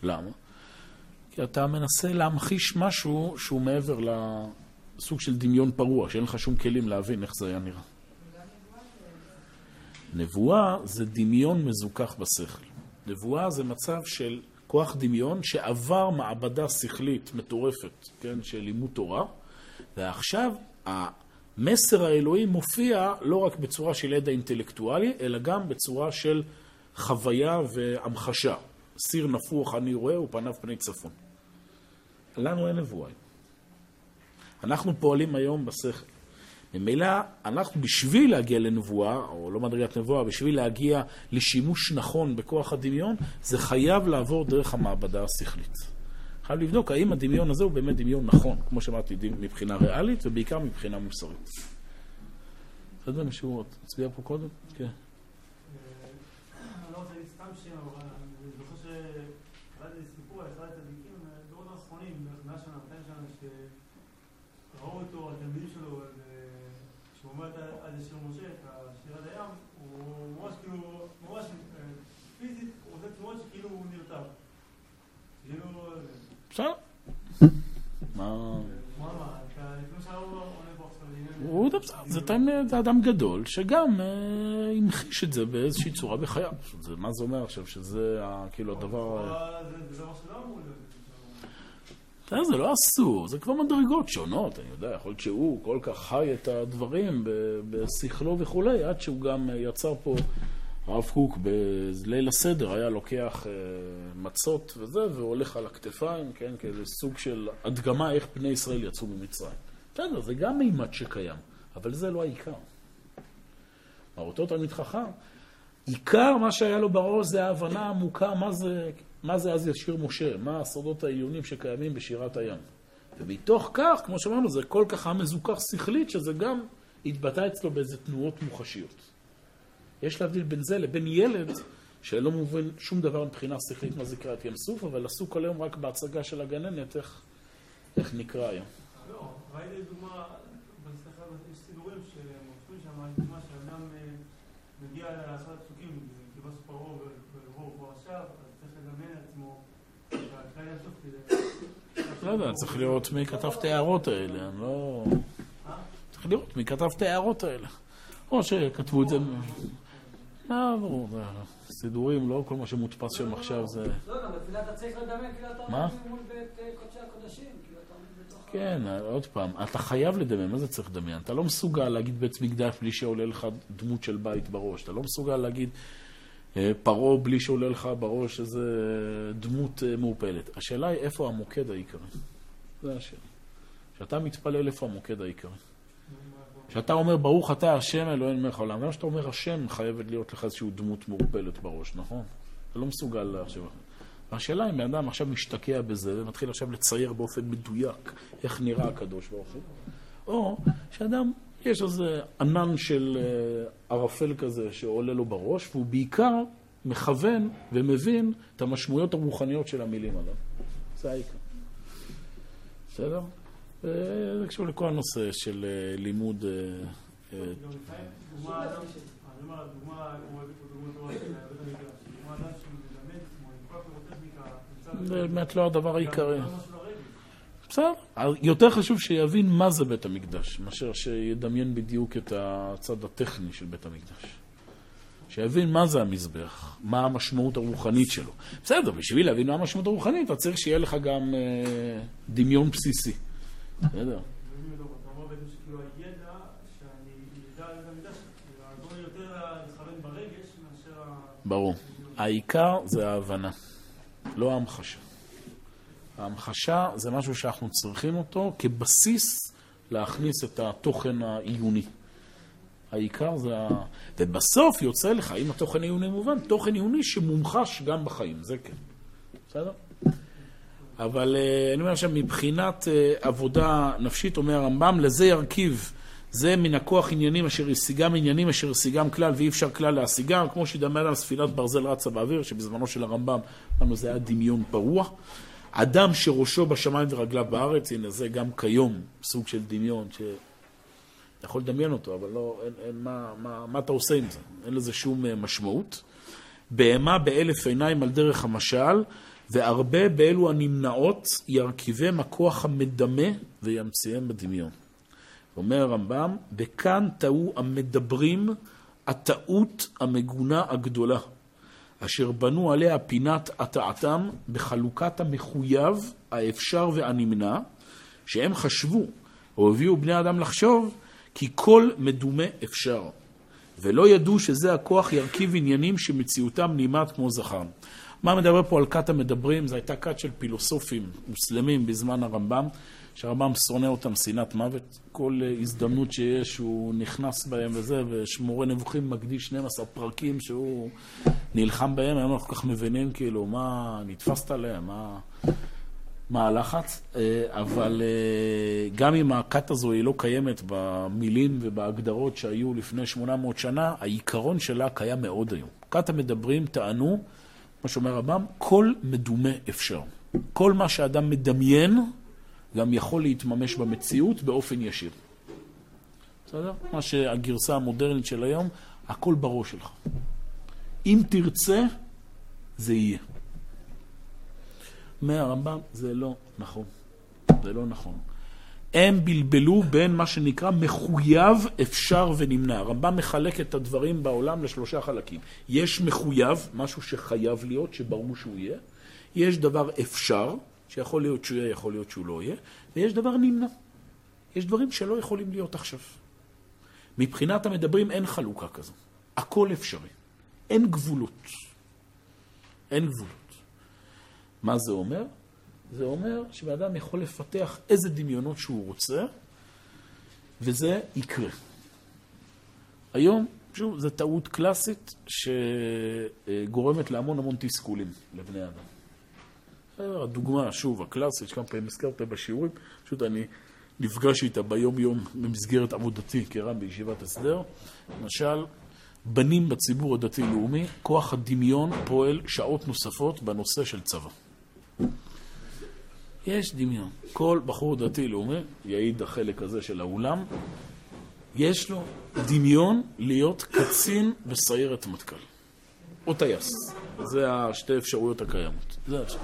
למה? כי אתה מנסה להמחיש משהו שהוא מעבר לסוג של דמיון פרוע, שאין לך שום כלים להבין איך זה היה נראה. נבואה זה דמיון מזוכח בשכל. נבואה זה מצב של כוח דמיון שעבר מעבדה שכלית מטורפת, כן, של לימוד תורה, ועכשיו המסר האלוהי מופיע לא רק בצורה של ידע אינטלקטואלי, אלא גם בצורה של חוויה והמחשה. סיר נפוח אני רואה ופניו פני צפון. לנו אין נבואה. אנחנו פועלים היום בשכל. ממילא, אנחנו בשביל להגיע לנבואה, או לא מדרגת נבואה, בשביל להגיע לשימוש נכון בכוח הדמיון, זה חייב לעבור דרך המעבדה השכלית. חייב לבדוק האם הדמיון הזה הוא באמת דמיון נכון, כמו שאמרתי, מבחינה ריאלית ובעיקר מבחינה מוסרית. בסדר, מישהו עוד הצביע פה קודם? כן. כשהוא אומר את ה- על זה שיר משה, את השירת הים, הוא ממש כאילו, ממש אה, פיזית, הוא עושה תנועות שכאילו הוא נרטב. כאילו, בסדר. מה... מה, מה, אתה לפני שעה הוא עונה פה עכשיו לעניין... הוא בסדר, זה תמיד- זה אדם גדול שגם אה, המחיש את זה באיזושהי צורה בחייו. זה- מה זה אומר עכשיו? שזה ה- כאילו הדבר... אה, זה- לא אסור, זה כבר מדרגות שונות, אני יודע, יכול להיות שהוא כל כך חי את הדברים בשכלו וכולי, עד שהוא גם אה, יצר פה, הרב קוק בליל הסדר היה לוקח אה, מצות וזה, והולך על הכתפיים, כן, כאיזה סוג של הדגמה איך בני ישראל יצאו ממצרים. בסדר, זה גם מימד שקיים, אבל זה לא העיקר. אותו תלמיד חכם, עיקר מה שהיה לו בראש זה ההבנה העמוקה מה זה, מה זה אז ישיר משה, מה הסודות העליונים שקיימים בשירת הים. ומתוך כך, כמו שאמרנו, זה כל כך המזוכח שכלית, שזה גם התבטא אצלו באיזה תנועות מוחשיות. יש להבדיל בין זה לבין ילד שלא מבין שום דבר מבחינה שכלית מה זה קריאת ים סוף, אבל עסוק כל היום רק בהצגה של הגננת, איך, איך נקרא הים. לא, ראיתי דוגמה, בסליחה, יש סידורים שמופיעים שם, יש דוגמה שאדם אה, מגיע לעשרת פסוקים, כיבוש פרעה ורבו כבר עכשיו, אז צריך לדמיין לעצמו את הקריאת ים סוף כדי... לא יודע, צריך לראות מי כתב את ההערות האלה, אני לא... אה? צריך לראות מי כתב את ההערות האלה. או שכתבו את זה... אה, ברור, סידורים, לא כל מה שמודפס שם עכשיו זה... לא, גם בתפילה אתה צריך לדמיין כאילו אתה? עומד מול בית אה, קודשי הקודשים, כאילו אתה עומד בתוך... ה- כן, עוד פעם, אתה חייב לדמיין, מה זה צריך לדמיין? אתה לא מסוגל להגיד בית מקדש בלי שעולה לך דמות של בית בראש. אתה לא מסוגל להגיד אה, פרעה בלי שעולה לך בראש איזה דמות אה, מעופלת. השאלה היא איפה המוקד העיקרי. זה השאלה. כשאתה מתפלל, איפה המוקד העיקרי? כשאתה אומר ברוך אתה השם אלוהים מלך העולם, גם כשאתה אומר השם חייבת להיות לך איזושהי דמות מעורפלת בראש, נכון? אתה לא מסוגל לחשוב. והשאלה אם בן אדם עכשיו משתקע בזה ומתחיל עכשיו לצייר באופן מדויק איך נראה הקדוש ברוך הוא, או שאדם, יש איזה ענן של אה, ערפל כזה שעולה לו בראש, והוא בעיקר מכוון ומבין את המשמעויות הרוחניות של המילים עליו. זה העיקר. בסדר? וזה קשור לכל הנושא של אה, לימוד... אה, אה, זה באמת לא הדבר העיקרי. בסדר. יותר חשוב שיבין מה זה בית המקדש, מאשר שידמיין בדיוק את הצד הטכני של בית המקדש. שיבין מה זה המזבח, מה המשמעות הרוחנית שלו. בסדר, בשביל להבין מה המשמעות הרוחנית, אתה צריך שיהיה לך גם אה, דמיון בסיסי. בסדר. ברור. העיקר זה ההבנה, לא ההמחשה. ההמחשה זה משהו שאנחנו צריכים אותו כבסיס להכניס את התוכן העיוני. העיקר זה ה... ובסוף יוצא לך, אם התוכן העיוני מובן, תוכן עיוני שמומחש גם בחיים, זה כן. בסדר? אבל אה, אני אומר עכשיו, מבחינת אה, עבודה נפשית, אומר הרמב"ם, לזה ירכיב, זה מן הכוח עניינים אשר השיגם עניינים אשר השיגם כלל ואי אפשר כלל להשיגם, כמו שידמה על ספינת ברזל רצה באוויר, שבזמנו של הרמב"ם, אמרנו זה היה דמיון פרוע. אדם שראשו בשמיים ורגליו בארץ, הנה זה גם כיום סוג של דמיון, שאתה יכול לדמיין אותו, אבל לא, אין, אין מה, מה, מה אתה עושה עם זה? אין לזה שום אה, משמעות. בהמה באלף עיניים על דרך המשל, והרבה באלו הנמנעות ירכיבם הכוח המדמה וימציאם בדמיון. אומר הרמב"ם, וכאן טעו המדברים הטעות המגונה הגדולה, אשר בנו עליה פינת הטעתם בחלוקת המחויב, האפשר והנמנע, שהם חשבו, או הביאו בני אדם לחשוב, כי כל מדומה אפשר. ולא ידעו שזה הכוח ירכיב עניינים שמציאותם נעימת כמו זכר. מה מדבר פה על כת המדברים? זו הייתה כת של פילוסופים מוסלמים בזמן הרמב"ם, שהרמב"ם שונא אותם שנאת מוות. כל אה, הזדמנות שיש הוא נכנס בהם וזה, ושמורה נבוכים מקדיש 12 פרקים שהוא נלחם בהם, היום אנחנו כל כך מבינים כאילו מה נתפסת עליהם, מה... מה הלחץ, אה, אבל אה, גם אם הכת הזו היא לא קיימת במילים ובהגדרות שהיו לפני 800 שנה, העיקרון שלה קיים מאוד היום. כת המדברים טענו, כמו שאומר הרמב"ם, כל מדומה אפשר. כל מה שאדם מדמיין גם יכול להתממש במציאות באופן ישיר. בסדר? מה שהגרסה המודרנית של היום, הכל בראש שלך. אם תרצה, זה יהיה. אומר הרמב"ם, זה לא נכון. זה לא נכון. הם בלבלו בין מה שנקרא מחויב, אפשר ונמנע. הרמב"ם מחלק את הדברים בעולם לשלושה חלקים. יש מחויב, משהו שחייב להיות, שברור שהוא יהיה. יש דבר אפשר, שיכול להיות שהוא יהיה, יכול להיות שהוא לא יהיה. ויש דבר נמנע. יש דברים שלא יכולים להיות עכשיו. מבחינת המדברים אין חלוקה כזו. הכל אפשרי. אין גבולות. אין גבולות. מה זה אומר? זה אומר שבן אדם יכול לפתח איזה דמיונות שהוא רוצה, וזה יקרה. היום, שוב, זו טעות קלאסית שגורמת להמון המון תסכולים לבני אדם. הדוגמה, שוב, הקלאסית, שכמה פעמים הזכרת בשיעורים, פשוט אני נפגש איתה ביום-יום במסגרת עבודתי כרם בישיבת הסדר. למשל, בנים בציבור הדתי-לאומי, כוח הדמיון פועל שעות נוספות בנושא של צבא. יש דמיון. כל בחור דתי-לאומי, יעיד החלק הזה של האולם, יש לו דמיון להיות קצין בסיירת מטכ"ל. או טייס. זה השתי האפשרויות הקיימות. זה אפשר.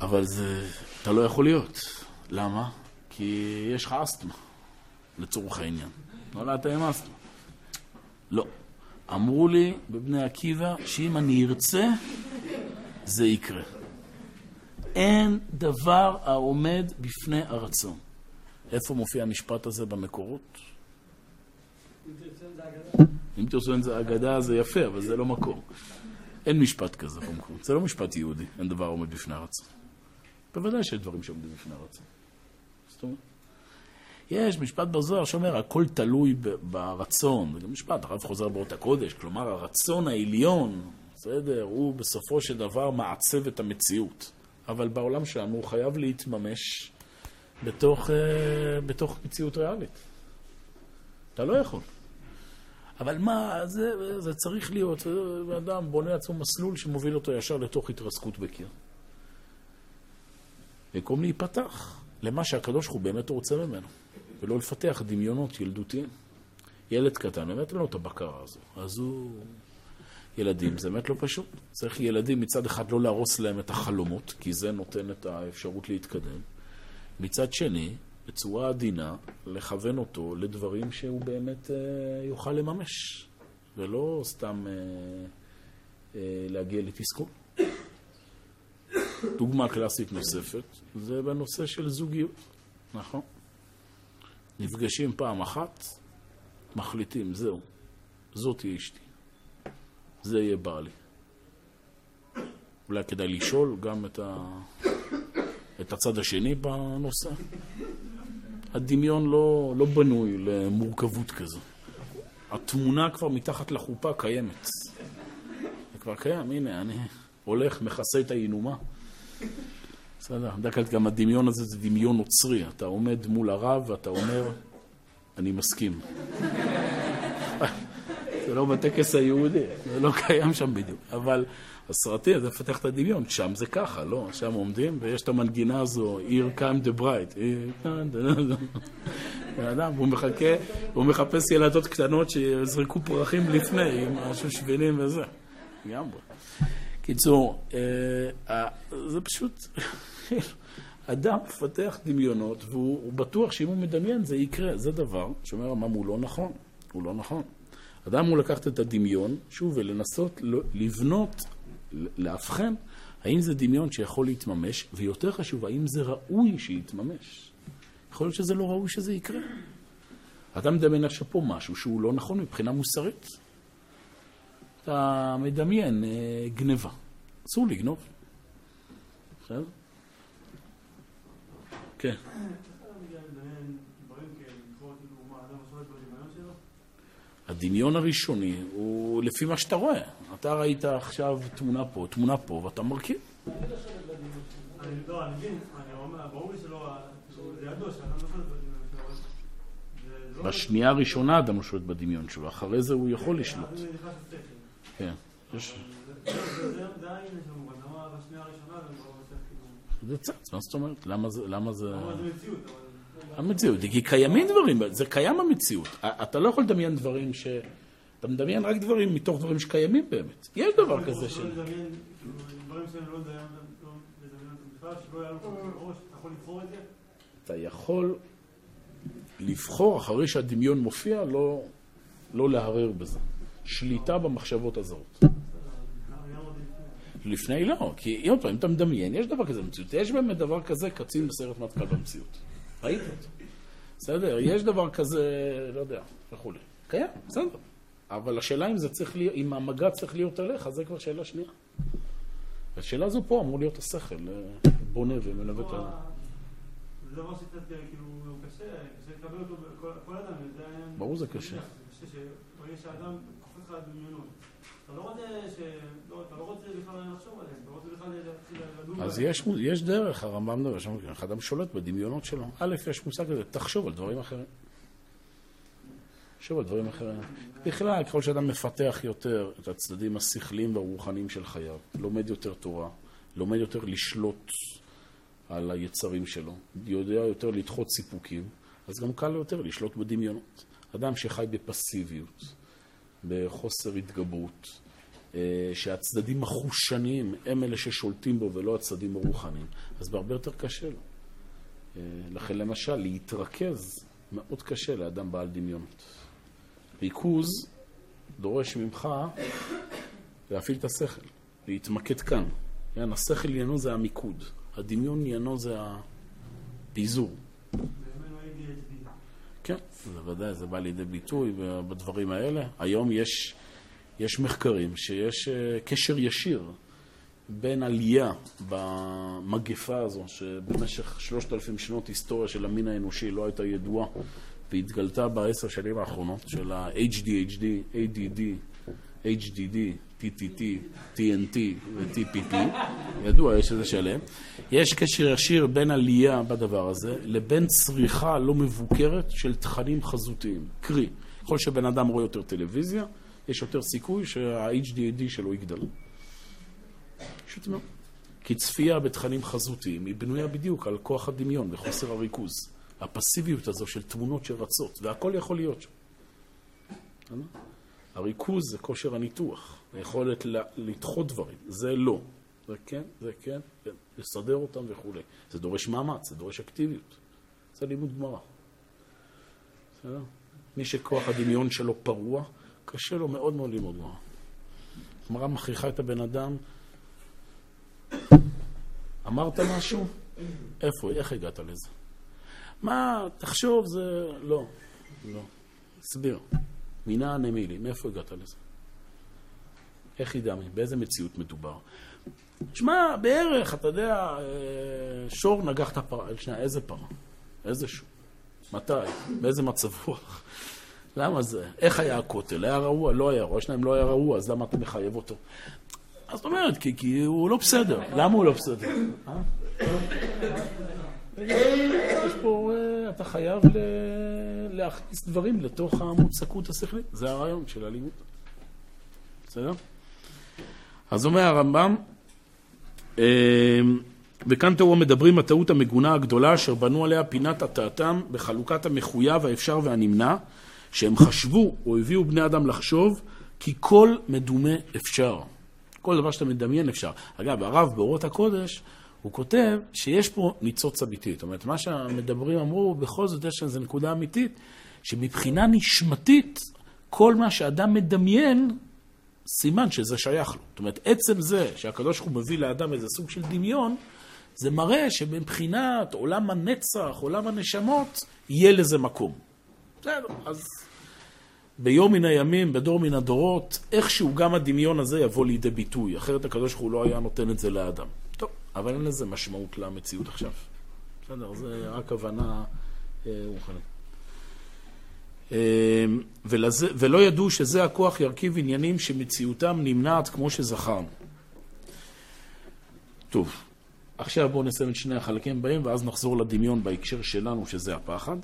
אבל זה, אתה לא יכול להיות. למה? כי יש לך אסתמה, לצורך העניין. נולדת עם אסתמה. לא. אמרו לי בבני עקיבא שאם אני ארצה, זה יקרה. אין דבר העומד בפני הרצון. איפה מופיע המשפט הזה במקורות? אם תרצו את זה אגדה זה יפה, אבל זה לא מקור. אין משפט כזה במקורות. זה לא משפט יהודי, אין דבר עומד בפני הרצון. בוודאי שיש דברים שעומדים בפני הרצון. זאת אומרת, יש משפט בזוהר שאומר, הכל תלוי ברצון. זה גם משפט, הרב חוזר באות הקודש. כלומר, הרצון העליון, בסדר, הוא בסופו של דבר מעצב את המציאות. אבל בעולם שלנו הוא חייב להתממש בתוך, uh, בתוך מציאות ריאלית. אתה לא יכול. אבל מה, זה, זה צריך להיות, אדם בונה לעצמו מסלול שמוביל אותו ישר לתוך התרסקות בקיר. במקום להיפתח למה שהקדוש ברוך הוא באמת רוצה ממנו, ולא לפתח דמיונות ילדותיים. ילד קטן, באמת אין לו את הבקרה הזו. אז הוא... ילדים, זה באמת לא פשוט. צריך ילדים מצד אחד לא להרוס להם את החלומות, כי זה נותן את האפשרות להתקדם. מצד שני, בצורה עדינה, לכוון אותו לדברים שהוא באמת אה, יוכל לממש, ולא סתם אה, אה, להגיע לתסכול. דוגמה קלאסית נוספת, זה בנושא של זוגיות, נכון? נפגשים פעם אחת, מחליטים, זהו, זאת תהיה אשתי. זה יהיה בעלי. אולי כדאי לשאול גם את, ה... את הצד השני בנושא. הדמיון לא, לא בנוי למורכבות כזו. התמונה כבר מתחת לחופה קיימת. זה כבר קיים, הנה, אני הולך, מכסה את הינומה. בסדר, בדרך כלל גם הדמיון הזה זה דמיון נוצרי. אתה עומד מול הרב ואתה אומר, אני מסכים. זה לא בטקס היהודי, זה לא קיים שם בדיוק. אבל הסרטי, זה מפתח את הדמיון, שם זה ככה, לא? שם עומדים, ויש את המנגינה הזו, Here come the bride. בן אדם, הוא מחכה, הוא מחפש ילדות קטנות שיזרקו פרחים לפני, עם השושבינים וזה. לגמרי. קיצור, אה, זה פשוט... אדם מפתח דמיונות, והוא בטוח שאם הוא מדמיין זה יקרה. זה דבר שאומר המם הוא לא נכון. הוא לא נכון. אדם הוא לקחת את הדמיון, שוב, ולנסות לבנות, לאבחן, האם זה דמיון שיכול להתממש, ויותר חשוב, האם זה ראוי שיתממש. יכול להיות שזה לא ראוי שזה יקרה. אתה מדמיין עכשיו פה משהו שהוא לא נכון מבחינה מוסרית. אתה מדמיין אה, גניבה. אסור לגנוב. בסדר? כן. הדמיון הראשוני הוא לפי מה שאתה רואה. אתה ראית עכשיו תמונה פה, תמונה פה, ואתה מרכיב. לא, אני מבין, ברור לי שלא, זה ידוע שאדם לא שלו. בשנייה הראשונה אדם לא שולט בדמיון שלו, אחרי זה הוא יכול לשלוט. כן. זה צץ, מה זאת אומרת? למה זה... המציאות, כי קיימים דברים, זה קיים במציאות. אתה לא יכול לדמיין דברים ש... אתה מדמיין רק דברים מתוך דברים שקיימים באמת. יש דבר כזה כאילו, לא לא בראש, אתה יכול לבחור אחרי שהדמיון מופיע, לא, לא להרהר בזה. שליטה במחשבות הזרות. לפני. לפני לא, כי עוד פעם, אם אתה מדמיין, יש דבר כזה במציאות. יש באמת דבר כזה קצין בסרט מטכ"ל במציאות. ראית אותו. בסדר, יש דבר כזה, לא יודע, וכולי. קיים, בסדר. אבל השאלה אם זה צריך להיות, אם המגע צריך להיות עליך, זה כבר שאלה שנייה. השאלה הזו פה אמור להיות השכל, אה, בונה ומלווה את ה... זה דבר שקצת כאילו קשה, קשה לקבל אותו כל אדם, זה. ברור זה קשה. זה קשה שברגע שהאדם קופץ לך דמיונות. אתה לא רוצה. לא, אתה לא רוצה בכלל לחשוב עליהם, אתה לא רוצה בכלל להתחיל לדון אז. יש, יש דרך, הרמב"ם איך אדם שולט בדמיונות שלו. א', יש מושג כזה, תחשוב על דברים אחרים. תחשוב על דברים אחרים. בכלל, ככל שאדם מפתח יותר את הצדדים השכליים והרוחניים של חייו, לומד יותר תורה, לומד יותר לשלוט על היצרים שלו, יודע יותר לדחות סיפוקים, אז גם קל יותר לשלוט בדמיונות. אדם שחי בפסיביות, בחוסר התגברות, אה, שהצדדים החושניים הם אלה ששולטים בו ולא הצדדים הרוחניים, אז בהרבה יותר קשה לו. אה, לכן למשל, להתרכז מאוד קשה לאדם בעל דמיונות. ריכוז דורש ממך להפעיל את השכל, להתמקד כאן. כן, השכל עניינו זה המיקוד, הדמיון עניינו זה הפיזור. כן, זה ודאי, זה בא לידי ביטוי בדברים האלה. היום יש, יש מחקרים שיש אה, קשר ישיר בין עלייה במגפה הזו, שבמשך שלושת אלפים שנות היסטוריה של המין האנושי לא הייתה ידועה, והתגלתה בעשר שנים האחרונות, של ה-HDHD, ADD, HDD, TTT, TNT ו-TPP, ידוע, יש איזה שלם. יש קשר ישיר בין עלייה בדבר הזה לבין צריכה לא מבוקרת של תכנים חזותיים. קרי, ככל שבן אדם רואה יותר טלוויזיה, יש יותר סיכוי שה-HDD שלו יגדל. פשוט מאוד. כי צפייה בתכנים חזותיים היא בנויה בדיוק על כוח הדמיון וחוסר הריכוז. הפסיביות הזו של תמונות שרצות, והכל יכול להיות שם. הריכוז זה כושר הניתוח, היכולת לדחות דברים, זה לא. זה כן, זה כן, כן, לסדר אותם וכולי. זה דורש מאמץ, זה דורש אקטיביות. זה לימוד גמרא. בסדר? מי שכוח הדמיון שלו פרוע, קשה לו מאוד מאוד ללמוד גמרא. גמרא מכריחה את הבן אדם, אמרת משהו? איפה, איך הגעת לזה? מה, תחשוב, זה... לא, לא. הסביר. מינה נמילי, מאיפה הגעת לזה? איך ידעמי? באיזה מציאות מדובר? שמע, בערך, אתה יודע, אה, שור נגח את הפרה. שנייה, איזה פרה? איזה שור? מתי? באיזה מצב רוח? למה זה? איך היה הכותל? היה רעוע? לא היה רעוע. שלהם לא היה רעוע, אז למה אתה מחייב אותו? אז זאת אומרת, כי, כי הוא לא בסדר. למה הוא לא בסדר? פה, אה, אתה חייב להכניס דברים לתוך המוצקות השכלית. זה הרעיון של הלימוד. בסדר? אז אומר הרמב"ם, אה, וכאן תראו מדברים הטעות המגונה הגדולה אשר בנו עליה פינת הטעתם בחלוקת המחויב, האפשר והנמנע, שהם חשבו או הביאו בני אדם לחשוב כי כל מדומה אפשר. כל דבר שאתה מדמיין אפשר. אגב, הרב באורות הקודש, הוא כותב שיש פה ניצוץ אמיתי. זאת אומרת, מה שהמדברים אמרו, בכל זאת יש איזו נקודה אמיתית, שמבחינה נשמתית, כל מה שאדם מדמיין, סימן שזה שייך לו. זאת אומרת, עצם זה שהקדוש ברוך הוא מביא לאדם איזה סוג של דמיון, זה מראה שמבחינת עולם הנצח, עולם הנשמות, יהיה לזה מקום. בסדר, אז ביום מן הימים, בדור מן הדורות, איכשהו גם הדמיון הזה יבוא לידי ביטוי, אחרת הקדוש ברוך הוא לא היה נותן את זה לאדם. אבל אין לזה משמעות למציאות עכשיו. בסדר, זה רק הבנה אה, רוחנית. אה, ולזה, ולא ידעו שזה הכוח ירכיב עניינים שמציאותם נמנעת כמו שזכרנו. טוב, עכשיו בואו נסיים את שני החלקים הבאים ואז נחזור לדמיון בהקשר שלנו שזה הפחד.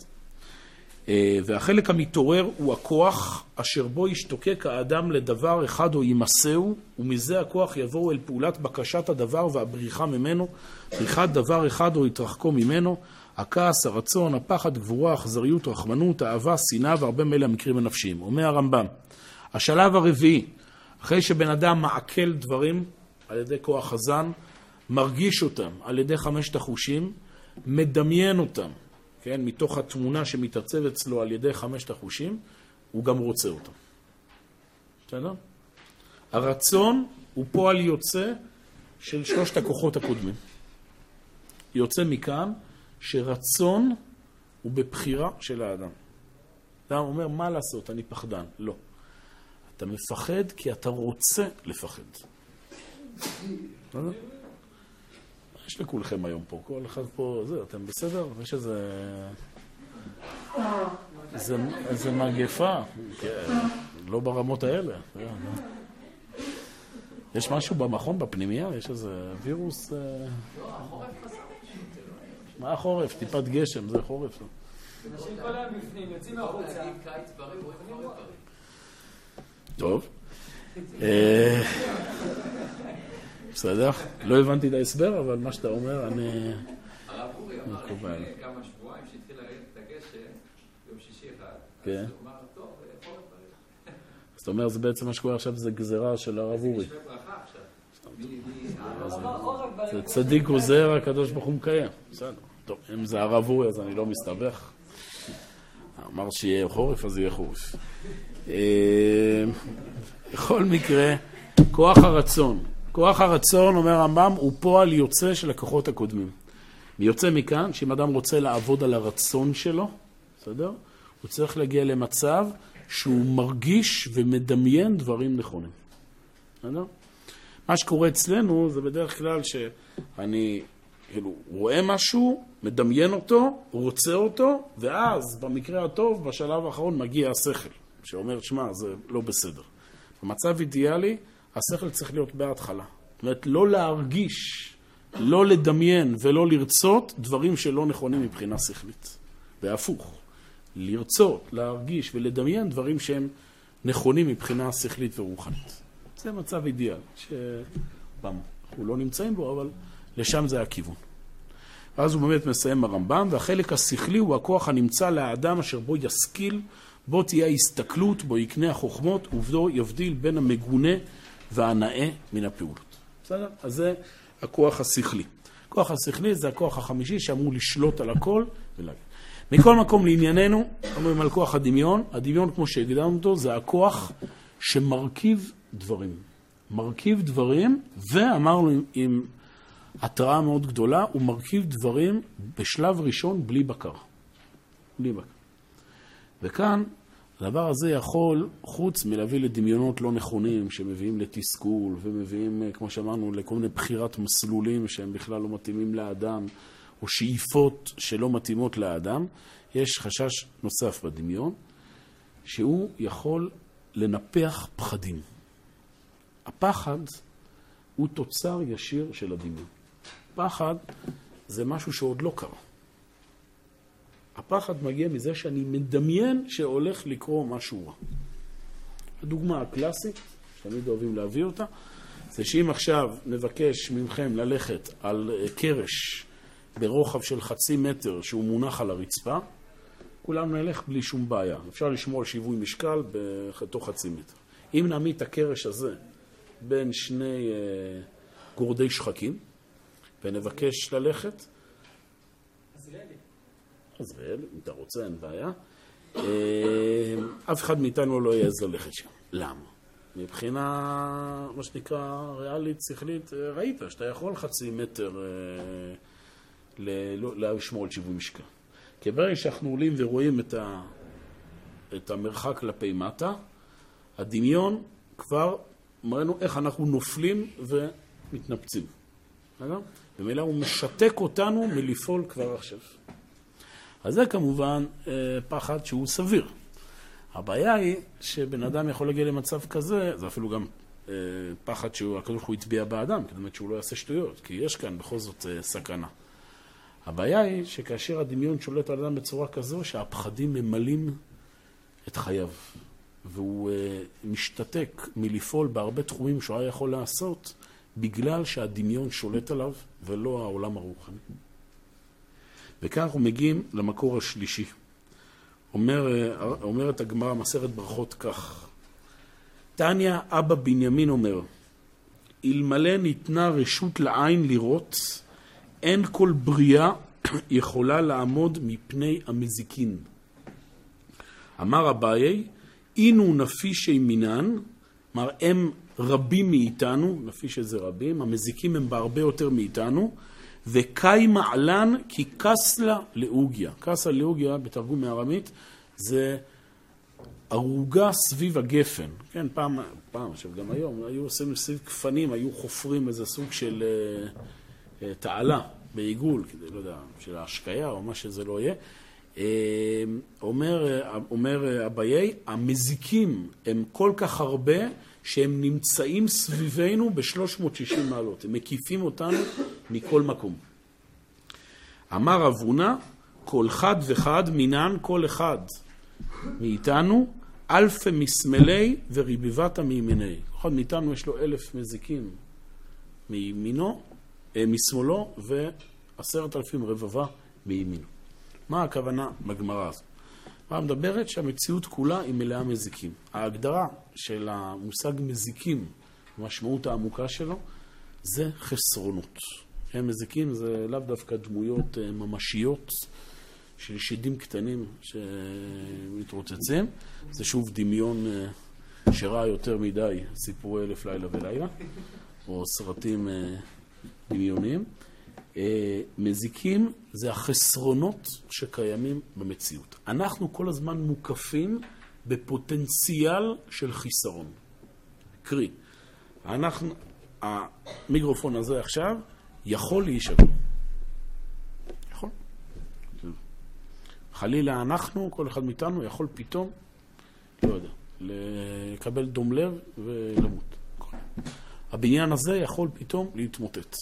אה, והחלק המתעורר הוא הכוח אשר בו ישתוקק האדם לדבר אחד או יימסהו, ומזה הכוח יבואו אל פעולת בקשת הדבר והבריחה ממנו, בריחת דבר אחד או התרחקו ממנו. הכעס, הרצון, הפחד, גבורה, אכזריות, רחמנות, אהבה, שנאה והרבה מאלה המקרים הנפשיים. אומר הרמב"ם, השלב הרביעי, אחרי שבן אדם מעכל דברים על ידי כוח הזן, מרגיש אותם על ידי חמשת החושים, מדמיין אותם, כן, מתוך התמונה שמתעצב אצלו על ידי חמשת החושים, הוא גם רוצה אותם. בסדר? הרצון הוא פועל יוצא של שלושת הכוחות הקודמים. יוצא מכאן שרצון הוא בבחירה של האדם. אדם אומר, מה לעשות, אני פחדן. לא. אתה מפחד כי אתה רוצה לפחד. יש לכולכם היום פה, כל אחד פה, זה, אתם בסדר? יש איזה... איזה, איזה מגפה, כן, לא ברמות האלה. לא. יש משהו במכון, בפנימייה? יש איזה וירוס? אה? מה החורף? טיפת גשם, זה חורף. אנשים כל היום בפנים, יוצאים מהחוצה. טוב. אה, בסדר? לא הבנתי את ההסבר, אבל מה שאתה אומר, אני... הרב אורי אמר. לפני כמה שבועיים שהתחיל לרדת את הגשם, ביום שישי אחד, כן. אז הוא אמר, טוב, חורף בריא. אז אתה אומר, זה בעצם מה שקורה עכשיו, זה גזירה של הרב אורי. חורף זה. צדיק עוזר, הקדוש ברוך הוא מקיים. בסדר. טוב, אם זה הרב אורי, אז אני לא מסתבך. אמר שיהיה חורף, אז יהיה חורף. אה, בכל מקרה, כוח הרצון. כוח הרצון, אומר הרמב"ם, הוא פועל יוצא של הכוחות הקודמים. יוצא מכאן, שאם אדם רוצה לעבוד על הרצון שלו, בסדר? הוא צריך להגיע למצב שהוא מרגיש ומדמיין דברים נכונים. בסדר? מה שקורה אצלנו זה בדרך כלל שאני כאילו רואה משהו, מדמיין אותו, רוצה אותו, ואז במקרה הטוב, בשלב האחרון מגיע השכל, שאומר, שמע, זה לא בסדר. במצב אידיאלי, השכל צריך להיות בהתחלה. זאת אומרת, לא להרגיש, לא לדמיין ולא לרצות דברים שלא נכונים מבחינה שכלית. והפוך, לרצות, להרגיש ולדמיין דברים שהם נכונים מבחינה שכלית ורוחנית. זה מצב אידיאל, שפעם, אנחנו לא נמצאים בו, אבל לשם זה הכיוון. ואז הוא באמת מסיים הרמב"ם, והחלק השכלי הוא הכוח הנמצא לאדם אשר בו ישכיל, בו תהיה ההסתכלות, בו יקנה החוכמות, ובו יבדיל בין המגונה והנאה מן הפעולות. בסדר? אז זה הכוח השכלי. הכוח השכלי זה הכוח החמישי שאמור לשלוט על הכל ולהגיד. מכל מקום לענייננו, אומרים על כוח הדמיון, הדמיון כמו שהגדרנו אותו זה הכוח שמרכיב דברים. מרכיב דברים, ואמרנו עם, עם התראה מאוד גדולה, הוא מרכיב דברים בשלב ראשון בלי בקר. בלי בקר. וכאן, הדבר הזה יכול, חוץ מלהביא לדמיונות לא נכונים, שמביאים לתסכול, ומביאים, אה, כמו שאמרנו, לכל מיני בחירת מסלולים שהם בכלל לא מתאימים לאדם, או שאיפות שלא מתאימות לאדם, יש חשש נוסף בדמיון, שהוא יכול לנפח פחדים. הפחד הוא תוצר ישיר של הדמיון. פחד זה משהו שעוד לא קרה. הפחד מגיע מזה שאני מדמיין שהולך לקרות משהו רע. הדוגמה הקלאסית, שתמיד אוהבים להביא אותה, זה שאם עכשיו נבקש מכם ללכת על אה, קרש ברוחב של חצי מטר שהוא מונח על הרצפה, כולם נלך בלי שום בעיה. אפשר לשמור על שיווי משקל בתוך חצי מטר. אם נעמיד את הקרש הזה בין שני אה, גורדי שחקים ונבקש ללכת, אז אם אתה רוצה, אין בעיה. אה, אף אחד מאיתנו לא יעז ללכת שם. למה? מבחינה, מה שנקרא, ריאלית, שכלית, אה, ראית שאתה יכול חצי מטר אה, ל- לא- לשמור על שיווי משקל. כי ברגע שאנחנו עולים ורואים את, ה, את המרחק כלפי מטה, הדמיון כבר מראה לנו איך אנחנו נופלים ומתנפצים. בסדר? ומילא הוא משתק אותנו מלפעול כבר עכשיו. אז זה כמובן אה, פחד שהוא סביר. הבעיה היא שבן אדם יכול להגיע למצב כזה, זה אפילו גם אה, פחד שהקדוש ברוך הוא הטביע באדם, זאת אומרת שהוא לא יעשה שטויות, כי יש כאן בכל זאת אה, סכנה. הבעיה היא שכאשר הדמיון שולט על אדם בצורה כזו, שהפחדים ממלאים את חייו, והוא משתתק מלפעול בהרבה תחומים שהוא היה יכול לעשות, בגלל שהדמיון שולט עליו ולא העולם הרוחני. וכאן אנחנו מגיעים למקור השלישי. אומר, אומרת הגמרא, מסכת ברכות כך: תניא אבא בנימין אומר, אלמלא ניתנה רשות לעין לראות, אין כל בריאה יכולה לעמוד מפני המזיקין. אמר אביי, אינו נפישי מינן, כלומר הם רבים מאיתנו, נפיש זה רבים, המזיקים הם בהרבה יותר מאיתנו, וקאי מעלן כי קסלה לאוגיה. קסלה לאוגיה בתרגום מארמית זה ערוגה סביב הגפן. כן, פעם, פעם, עכשיו גם היום, היו עושים סביב גפנים, היו חופרים איזה סוג של אה, אה, תעלה בעיגול, כדי, לא יודע, של ההשקיה או מה שזה לא יהיה. אה, אומר, אומר אביי, המזיקים הם כל כך הרבה שהם נמצאים סביבנו ב-360 מעלות, הם מקיפים אותנו מכל מקום. אמר רב הונא, כל חד וחד מינן כל אחד מאיתנו, אלפי מסמלי וריביבתא מימיני. אחד מאיתנו יש לו אלף מזיקים מימינו, אה, משמאלו, ועשרת אלפים רבבה מימינו. מה הכוונה בגמרא הזאת? הגמרא מדברת שהמציאות כולה היא מלאה מזיקים. ההגדרה של המושג מזיקים, המשמעות העמוקה שלו, זה חסרונות. הם מזיקים זה לאו דווקא דמויות אה, ממשיות של שדים קטנים שמתרוצצים, זה שוב דמיון אה, שראה יותר מדי סיפורי אלף לילה ולילה, או סרטים אה, דמיוניים. מזיקים זה החסרונות שקיימים במציאות. אנחנו כל הזמן מוקפים בפוטנציאל של חיסרון. קרי, אנחנו, המיקרופון הזה עכשיו יכול להישבר. יכול. חלילה אנחנו, כל אחד מאיתנו יכול פתאום, לא יודע, לקבל דום לב ולמות. הבניין הזה יכול פתאום להתמוטט.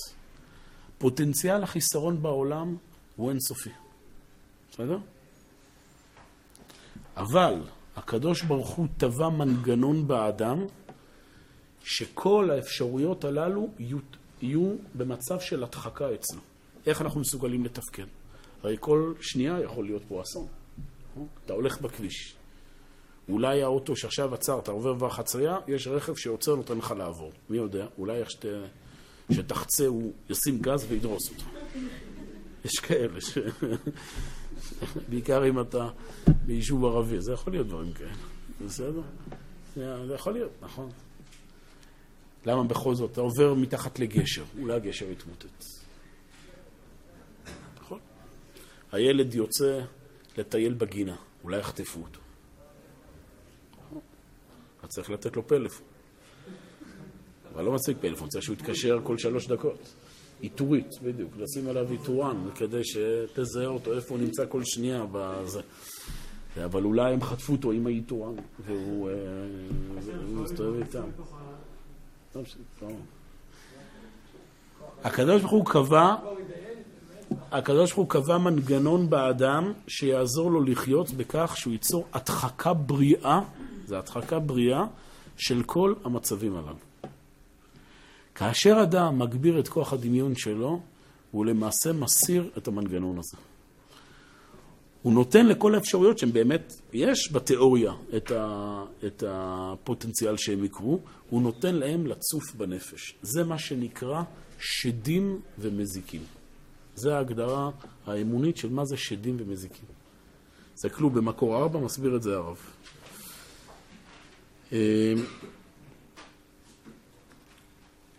פוטנציאל החיסרון בעולם הוא אינסופי. בסדר? אבל הקדוש ברוך הוא טבע מנגנון באדם שכל האפשרויות הללו יהיו, במצב של הדחקה אצלו. איך אנחנו מסוגלים לתפקד? הרי כל שנייה יכול להיות פה אסון. אתה הולך בכביש. אולי האוטו שעכשיו עצר, אתה עובר כבר חצייה, יש רכב שעוצר נותן לך לעבור. מי יודע? אולי איך שת... שתחצה הוא ישים גז וידרוס אותך. יש כאלה ש... בעיקר אם אתה ביישוב ערבי, זה יכול להיות דברים כאלה. בסדר? זה יכול להיות, נכון. למה בכל זאת? אתה עובר מתחת לגשר, אולי הגשר יתמוטט. נכון. הילד יוצא לטייל בגינה, אולי יחטפו אותו. אתה צריך לתת לו פלאפון. אבל לא מספיק פלאפון, צריך שהוא יתקשר כל שלוש דקות. איתורית, בדיוק, לשים עליו איתורן, כדי שתזהה אותו, איפה הוא נמצא כל שנייה בזה. אבל אולי הם חטפו אותו עם האיתורן, והוא אה, מסתובב איתם. הקדוש ברוך הוא קבע, הקדוש ברוך הוא קבע מנגנון באדם שיעזור לו לחיות בכך שהוא ייצור הדחקה בריאה, זה הדחקה בריאה של כל המצבים הללו. כאשר אדם מגביר את כוח הדמיון שלו, הוא למעשה מסיר את המנגנון הזה. הוא נותן לכל האפשרויות שהן באמת, יש בתיאוריה את, ה, את הפוטנציאל שהם יקרו, הוא נותן להם לצוף בנפש. זה מה שנקרא שדים ומזיקים. זה ההגדרה האמונית של מה זה שדים ומזיקים. תסתכלו במקור ארבע, מסביר את זה הרב. אמ,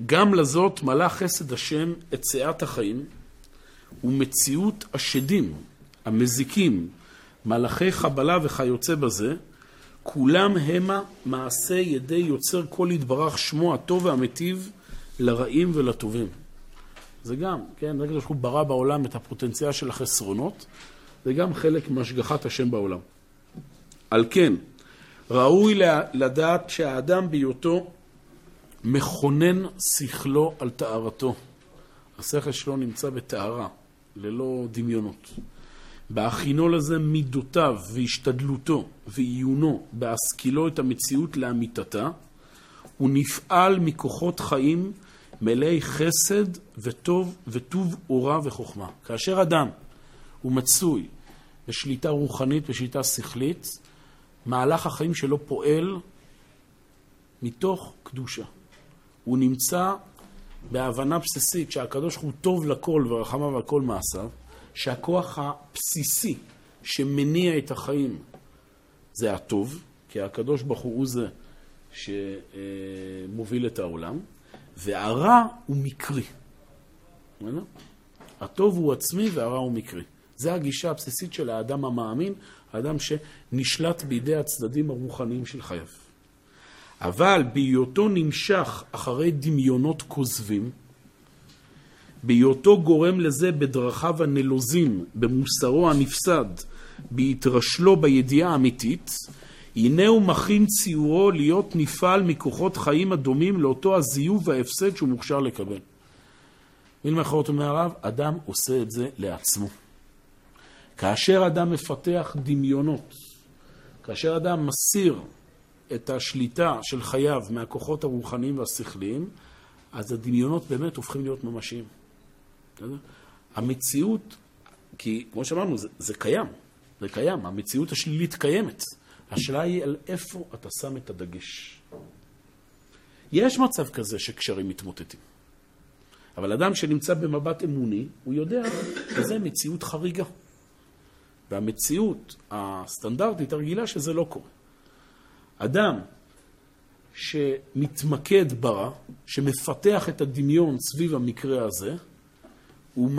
גם לזאת מלא חסד השם את שאת החיים ומציאות השדים, המזיקים, מלאכי חבלה וכיוצא בזה, כולם המה מעשה ידי יוצר כל יתברך שמו הטוב והמטיב לרעים ולטובים. זה גם, כן, ברגע שהוא ברא בעולם את הפוטנציאל של החסרונות, זה גם חלק מהשגחת השם בעולם. על כן, ראוי לדעת שהאדם בהיותו מכונן שכלו על טהרתו. השכל שלו נמצא בטהרה, ללא דמיונות. בהכינו לזה מידותיו והשתדלותו ועיונו, בהשכילו את המציאות לאמיתתה, הוא נפעל מכוחות חיים מלאי חסד וטוב וטוב אורה וחוכמה. כאשר אדם הוא מצוי בשליטה רוחנית, בשליטה שכלית, מהלך החיים שלו פועל מתוך קדושה. הוא נמצא בהבנה בסיסית שהקדוש הוא טוב לכל ורחמיו על כל מעשיו, שהכוח הבסיסי שמניע את החיים זה הטוב, כי הקדוש ברוך הוא זה שמוביל את העולם, והרע הוא מקרי. הטוב הוא עצמי והרע הוא מקרי. זו הגישה הבסיסית של האדם המאמין, האדם שנשלט בידי הצדדים הרוחניים של חייו. אבל בהיותו נמשך אחרי דמיונות כוזבים, בהיותו גורם לזה בדרכיו הנלוזים, במוסרו הנפסד, בהתרשלו בידיעה האמיתית, הנה הוא מכין ציורו להיות נפעל מכוחות חיים הדומים לאותו הזיוף וההפסד שהוא מוכשר לקבל. במילים אחרות אומר הרב, אדם עושה את זה לעצמו. כאשר אדם מפתח דמיונות, כאשר אדם מסיר את השליטה של חייו מהכוחות הרוחניים והשכליים, אז הדמיונות באמת הופכים להיות ממשיים. המציאות, כי כמו שאמרנו, זה, זה קיים, זה קיים, המציאות השלילית קיימת. השאלה היא על איפה אתה שם את הדגש. יש מצב כזה שקשרים מתמוטטים. אבל אדם שנמצא במבט אמוני, הוא יודע שזו מציאות חריגה. והמציאות הסטנדרטית הרגילה שזה לא קורה. אדם שמתמקד ברע, שמפתח את הדמיון סביב המקרה הזה, הוא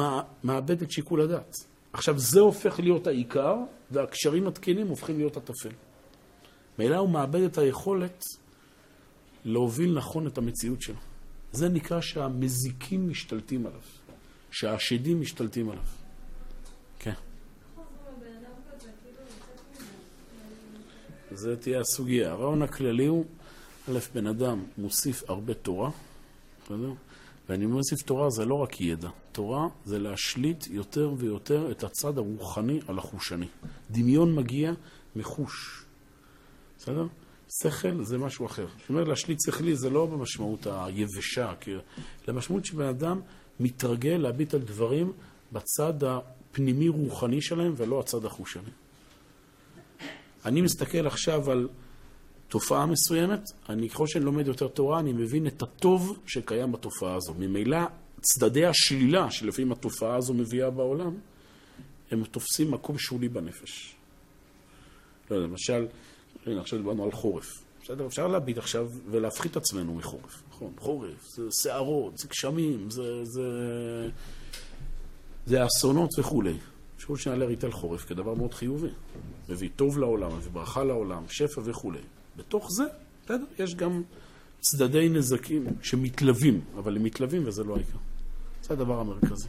מאבד את שיקול הדעת. עכשיו, זה הופך להיות העיקר, והקשרים התקינים הופכים להיות הטפל. מילא הוא מאבד את היכולת להוביל נכון את המציאות שלו. זה נקרא שהמזיקים משתלטים עליו, שהשדים משתלטים עליו. כן. זה תהיה הסוגיה. הרעיון הכללי הוא, א', בן אדם מוסיף הרבה תורה, בסדר? ואני מוסיף תורה זה לא רק ידע. תורה זה להשליט יותר ויותר את הצד הרוחני על החושני. דמיון מגיע מחוש. בסדר? שכל זה משהו אחר. זאת אומרת, להשליט שכלי זה לא במשמעות היבשה, כי למשמעות שבן אדם מתרגל להביט על דברים בצד הפנימי-רוחני שלהם ולא הצד החושני. אני מסתכל עכשיו על תופעה מסוימת, אני ככל שאני לומד יותר תורה, אני מבין את הטוב שקיים בתופעה הזו. ממילא צדדי השלילה שלפעמים התופעה הזו מביאה בעולם, הם תופסים מקום שולי בנפש. לא יודע, למשל, הנה, עכשיו דיברנו על חורף. בסדר, אפשר להביט עכשיו ולהפחית עצמנו מחורף. נכון, חורף, זה שערות, זה גשמים, זה, זה, זה אסונות וכולי. אפשר שנעלה ריטל חורף כדבר מאוד חיובי. מביא טוב לעולם, מביא ברכה לעולם, שפע וכולי. בתוך זה, בסדר, יש גם צדדי נזקים שמתלווים, אבל הם מתלווים וזה לא העיקר. זה הדבר המרכזי.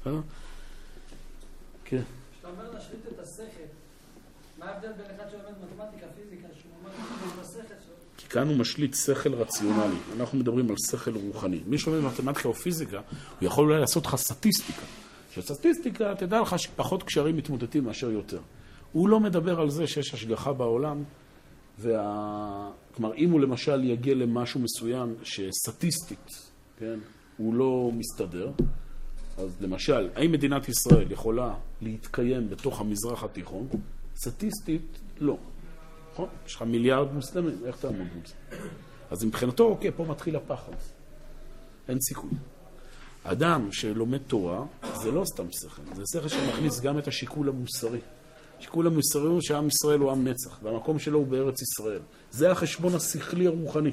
בסדר? כן. כשאתה אומר להשליט את השכל, מה ההבדל בין אחד שלומד מתמטיקה, פיזיקה, שהוא אומר את השכל שלו? כי כאן הוא משליט שכל רציונלי. אנחנו מדברים על שכל רוחני. מי שלומד מתמטיקה או פיזיקה, הוא יכול אולי לעשות לך סטטיסטיקה. שסטטיסטיקה, תדע לך שפחות קשרים מתמוטטים מאשר יותר. הוא לא מדבר על זה שיש השגחה בעולם, וה... כלומר, אם הוא למשל יגיע למשהו מסוים שסטטיסטית, כן, הוא לא מסתדר, אז למשל, האם מדינת ישראל יכולה להתקיים בתוך המזרח התיכון? סטטיסטית, לא. נכון? יש לך מיליארד מוסלמים, איך תעמוד מול זה? אז מבחינתו, אוקיי, פה מתחיל הפחד. אין סיכוי. אדם שלומד תורה, זה לא סתם שכל, זה שכל שמכניס גם את השיקול המוסרי. המוסרי הוא שעם ישראל הוא עם נצח, והמקום שלו הוא בארץ ישראל. זה החשבון השכלי הרוחני.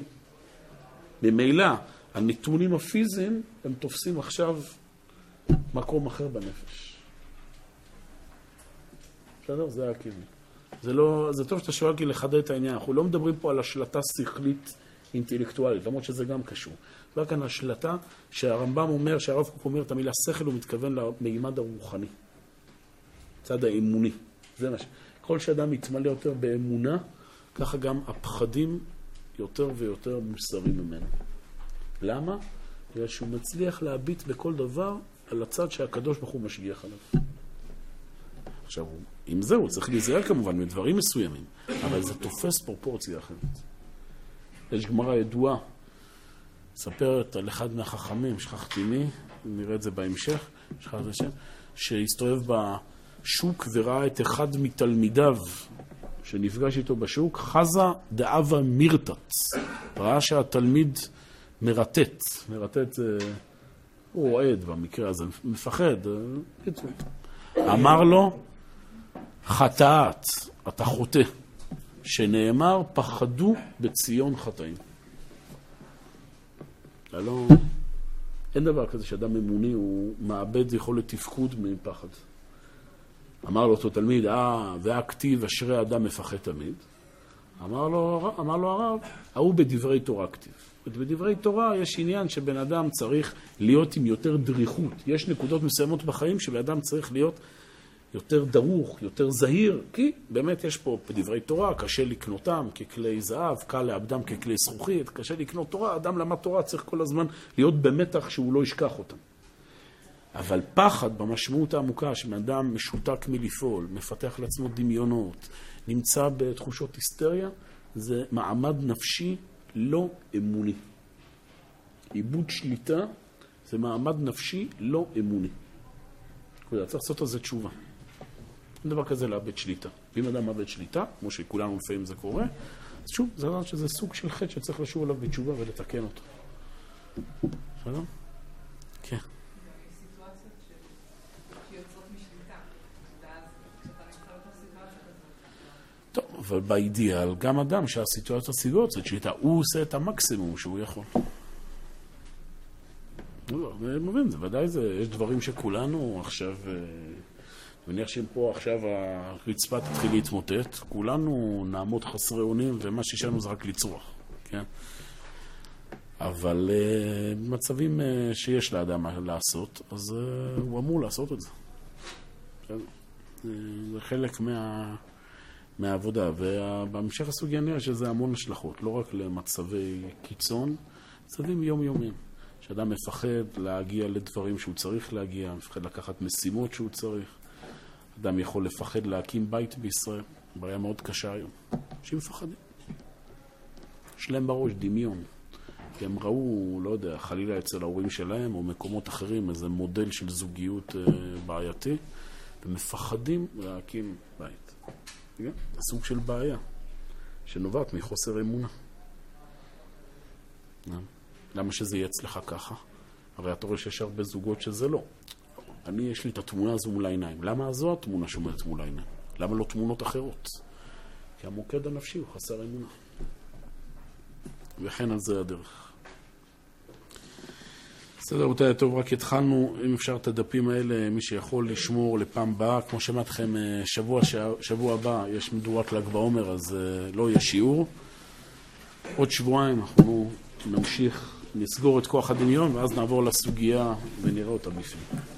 ממילא, הנתונים הפיזיים, הם תופסים עכשיו מקום אחר בנפש. בסדר? זה הכיוון. זה לא, זה טוב שאתה שואל כי לחדד את העניין. אנחנו לא מדברים פה על השלטה שכלית אינטלקטואלית, למרות שזה גם קשור. מדובר כאן על השלטה שהרמב"ם אומר, שהרב קוק אומר את המילה שכל, הוא מתכוון למימד הרוחני. צד האמוני. זה מה ש... ככל שאדם מתמלא יותר באמונה, ככה גם הפחדים יותר ויותר מוסרים ממנו. למה? בגלל שהוא מצליח להביט בכל דבר על הצד שהקדוש ברוך הוא משגיח עליו. עכשיו, עם זה הוא צריך להיזהר כמובן מדברים מסוימים, אבל זה תופס פרופורציה אחרת. יש גמרא ידועה, מספרת על אחד מהחכמים, שכחתי מי, נראה את זה בהמשך, שכחתי את השם, שהסתובב בשוק וראה את אחד מתלמידיו שנפגש איתו בשוק, חזה דאבה מירתץ. ראה שהתלמיד מרטט. מרטט. הוא רועד במקרה הזה, מפחד. אמר לו, חטאת, אתה חוטא. שנאמר, פחדו בציון חטאים. הלא, אין דבר כזה שאדם אמוני הוא מאבד יכולת תפקוד מפחד. אמר לו אותו תלמיד, אה, והכתיב אשרי אדם מפחד תמיד. אמר לו, אמר לו הרב, ההוא בדברי תורה כתיב. בדברי תורה יש עניין שבן אדם צריך להיות עם יותר דריכות. יש נקודות מסוימות בחיים שבן אדם צריך להיות יותר דרוך, יותר זהיר, כי באמת יש פה בדברי תורה, קשה לקנותם ככלי זהב, קל לאבדם ככלי זכוכית, קשה לקנות תורה, אדם למד תורה צריך כל הזמן להיות במתח שהוא לא ישכח אותם. אבל פחד במשמעות העמוקה, שבן אדם משותק מלפעול, מפתח לעצמו דמיונות, נמצא בתחושות היסטריה, זה מעמד נפשי לא אמוני. עיבוד שליטה זה מעמד נפשי לא אמוני. צריך לעשות על זה תשובה. אין דבר כזה לאבד שליטה. ואם אדם מאבד שליטה, כמו שכולנו לפעמים זה קורה, אז שוב, זה אומר שזה סוג של חטא שצריך לשוב עליו בתשובה ולתקן אותו. בסדר? כן. סיטואציות ש- שיוצאות משליטה, ואז כשאתה נמצא בתוך סיטואציה כזאת, טוב, אבל באידיאל, גם אדם שהסיטואציה סיטואציות שליטה, הוא עושה את המקסימום שהוא יכול. לא, אני מבין, זה ודאי זה, יש דברים שכולנו עכשיו, אה, אני מניח שאם פה עכשיו הרצפה תתחיל להתמוטט, כולנו נעמוד חסרי אונים, ומה שיש לנו זה רק לצרוח, כן? אבל אה, במצבים אה, שיש לאדם לעשות, אז אה, הוא אמור לעשות את זה. אה, זה חלק מה... מהעבודה, ובהמשך הסוגיה נראה שזה המון השלכות, לא רק למצבי קיצון, מצבים יומיומיים. שאדם מפחד להגיע לדברים שהוא צריך להגיע, מפחד לקחת משימות שהוא צריך. אדם יכול לפחד להקים בית בישראל, בעיה מאוד קשה היום. אנשים מפחדים. יש להם בראש דמיון. כי הם ראו, לא יודע, חלילה אצל ההורים שלהם או מקומות אחרים, איזה מודל של זוגיות אה, בעייתי, ומפחדים להקים בית. כן? סוג של בעיה שנובעת מחוסר אמונה. אה? למה שזה יהיה אצלך ככה? הרי אתה רואה שיש הרבה זוגות שזה לא. אני, יש לי את התמונה הזו מול העיניים. למה זו התמונה שעומדת מול העיניים? למה לא תמונות אחרות? כי המוקד הנפשי הוא חסר אמונה. וכן על זה הדרך. בסדר, רבותיי, טוב, רק התחלנו, אם אפשר את הדפים האלה, מי שיכול לשמור לפעם הבאה. כמו שאמרתי לכם, אה, שבוע, שבוע הבא יש מדורת ל"ג בעומר, אז אה, לא יהיה שיעור. עוד שבועיים אנחנו נמשיך, נסגור את כוח הדמיון, ואז נעבור לסוגיה ונראה אותה בפנים.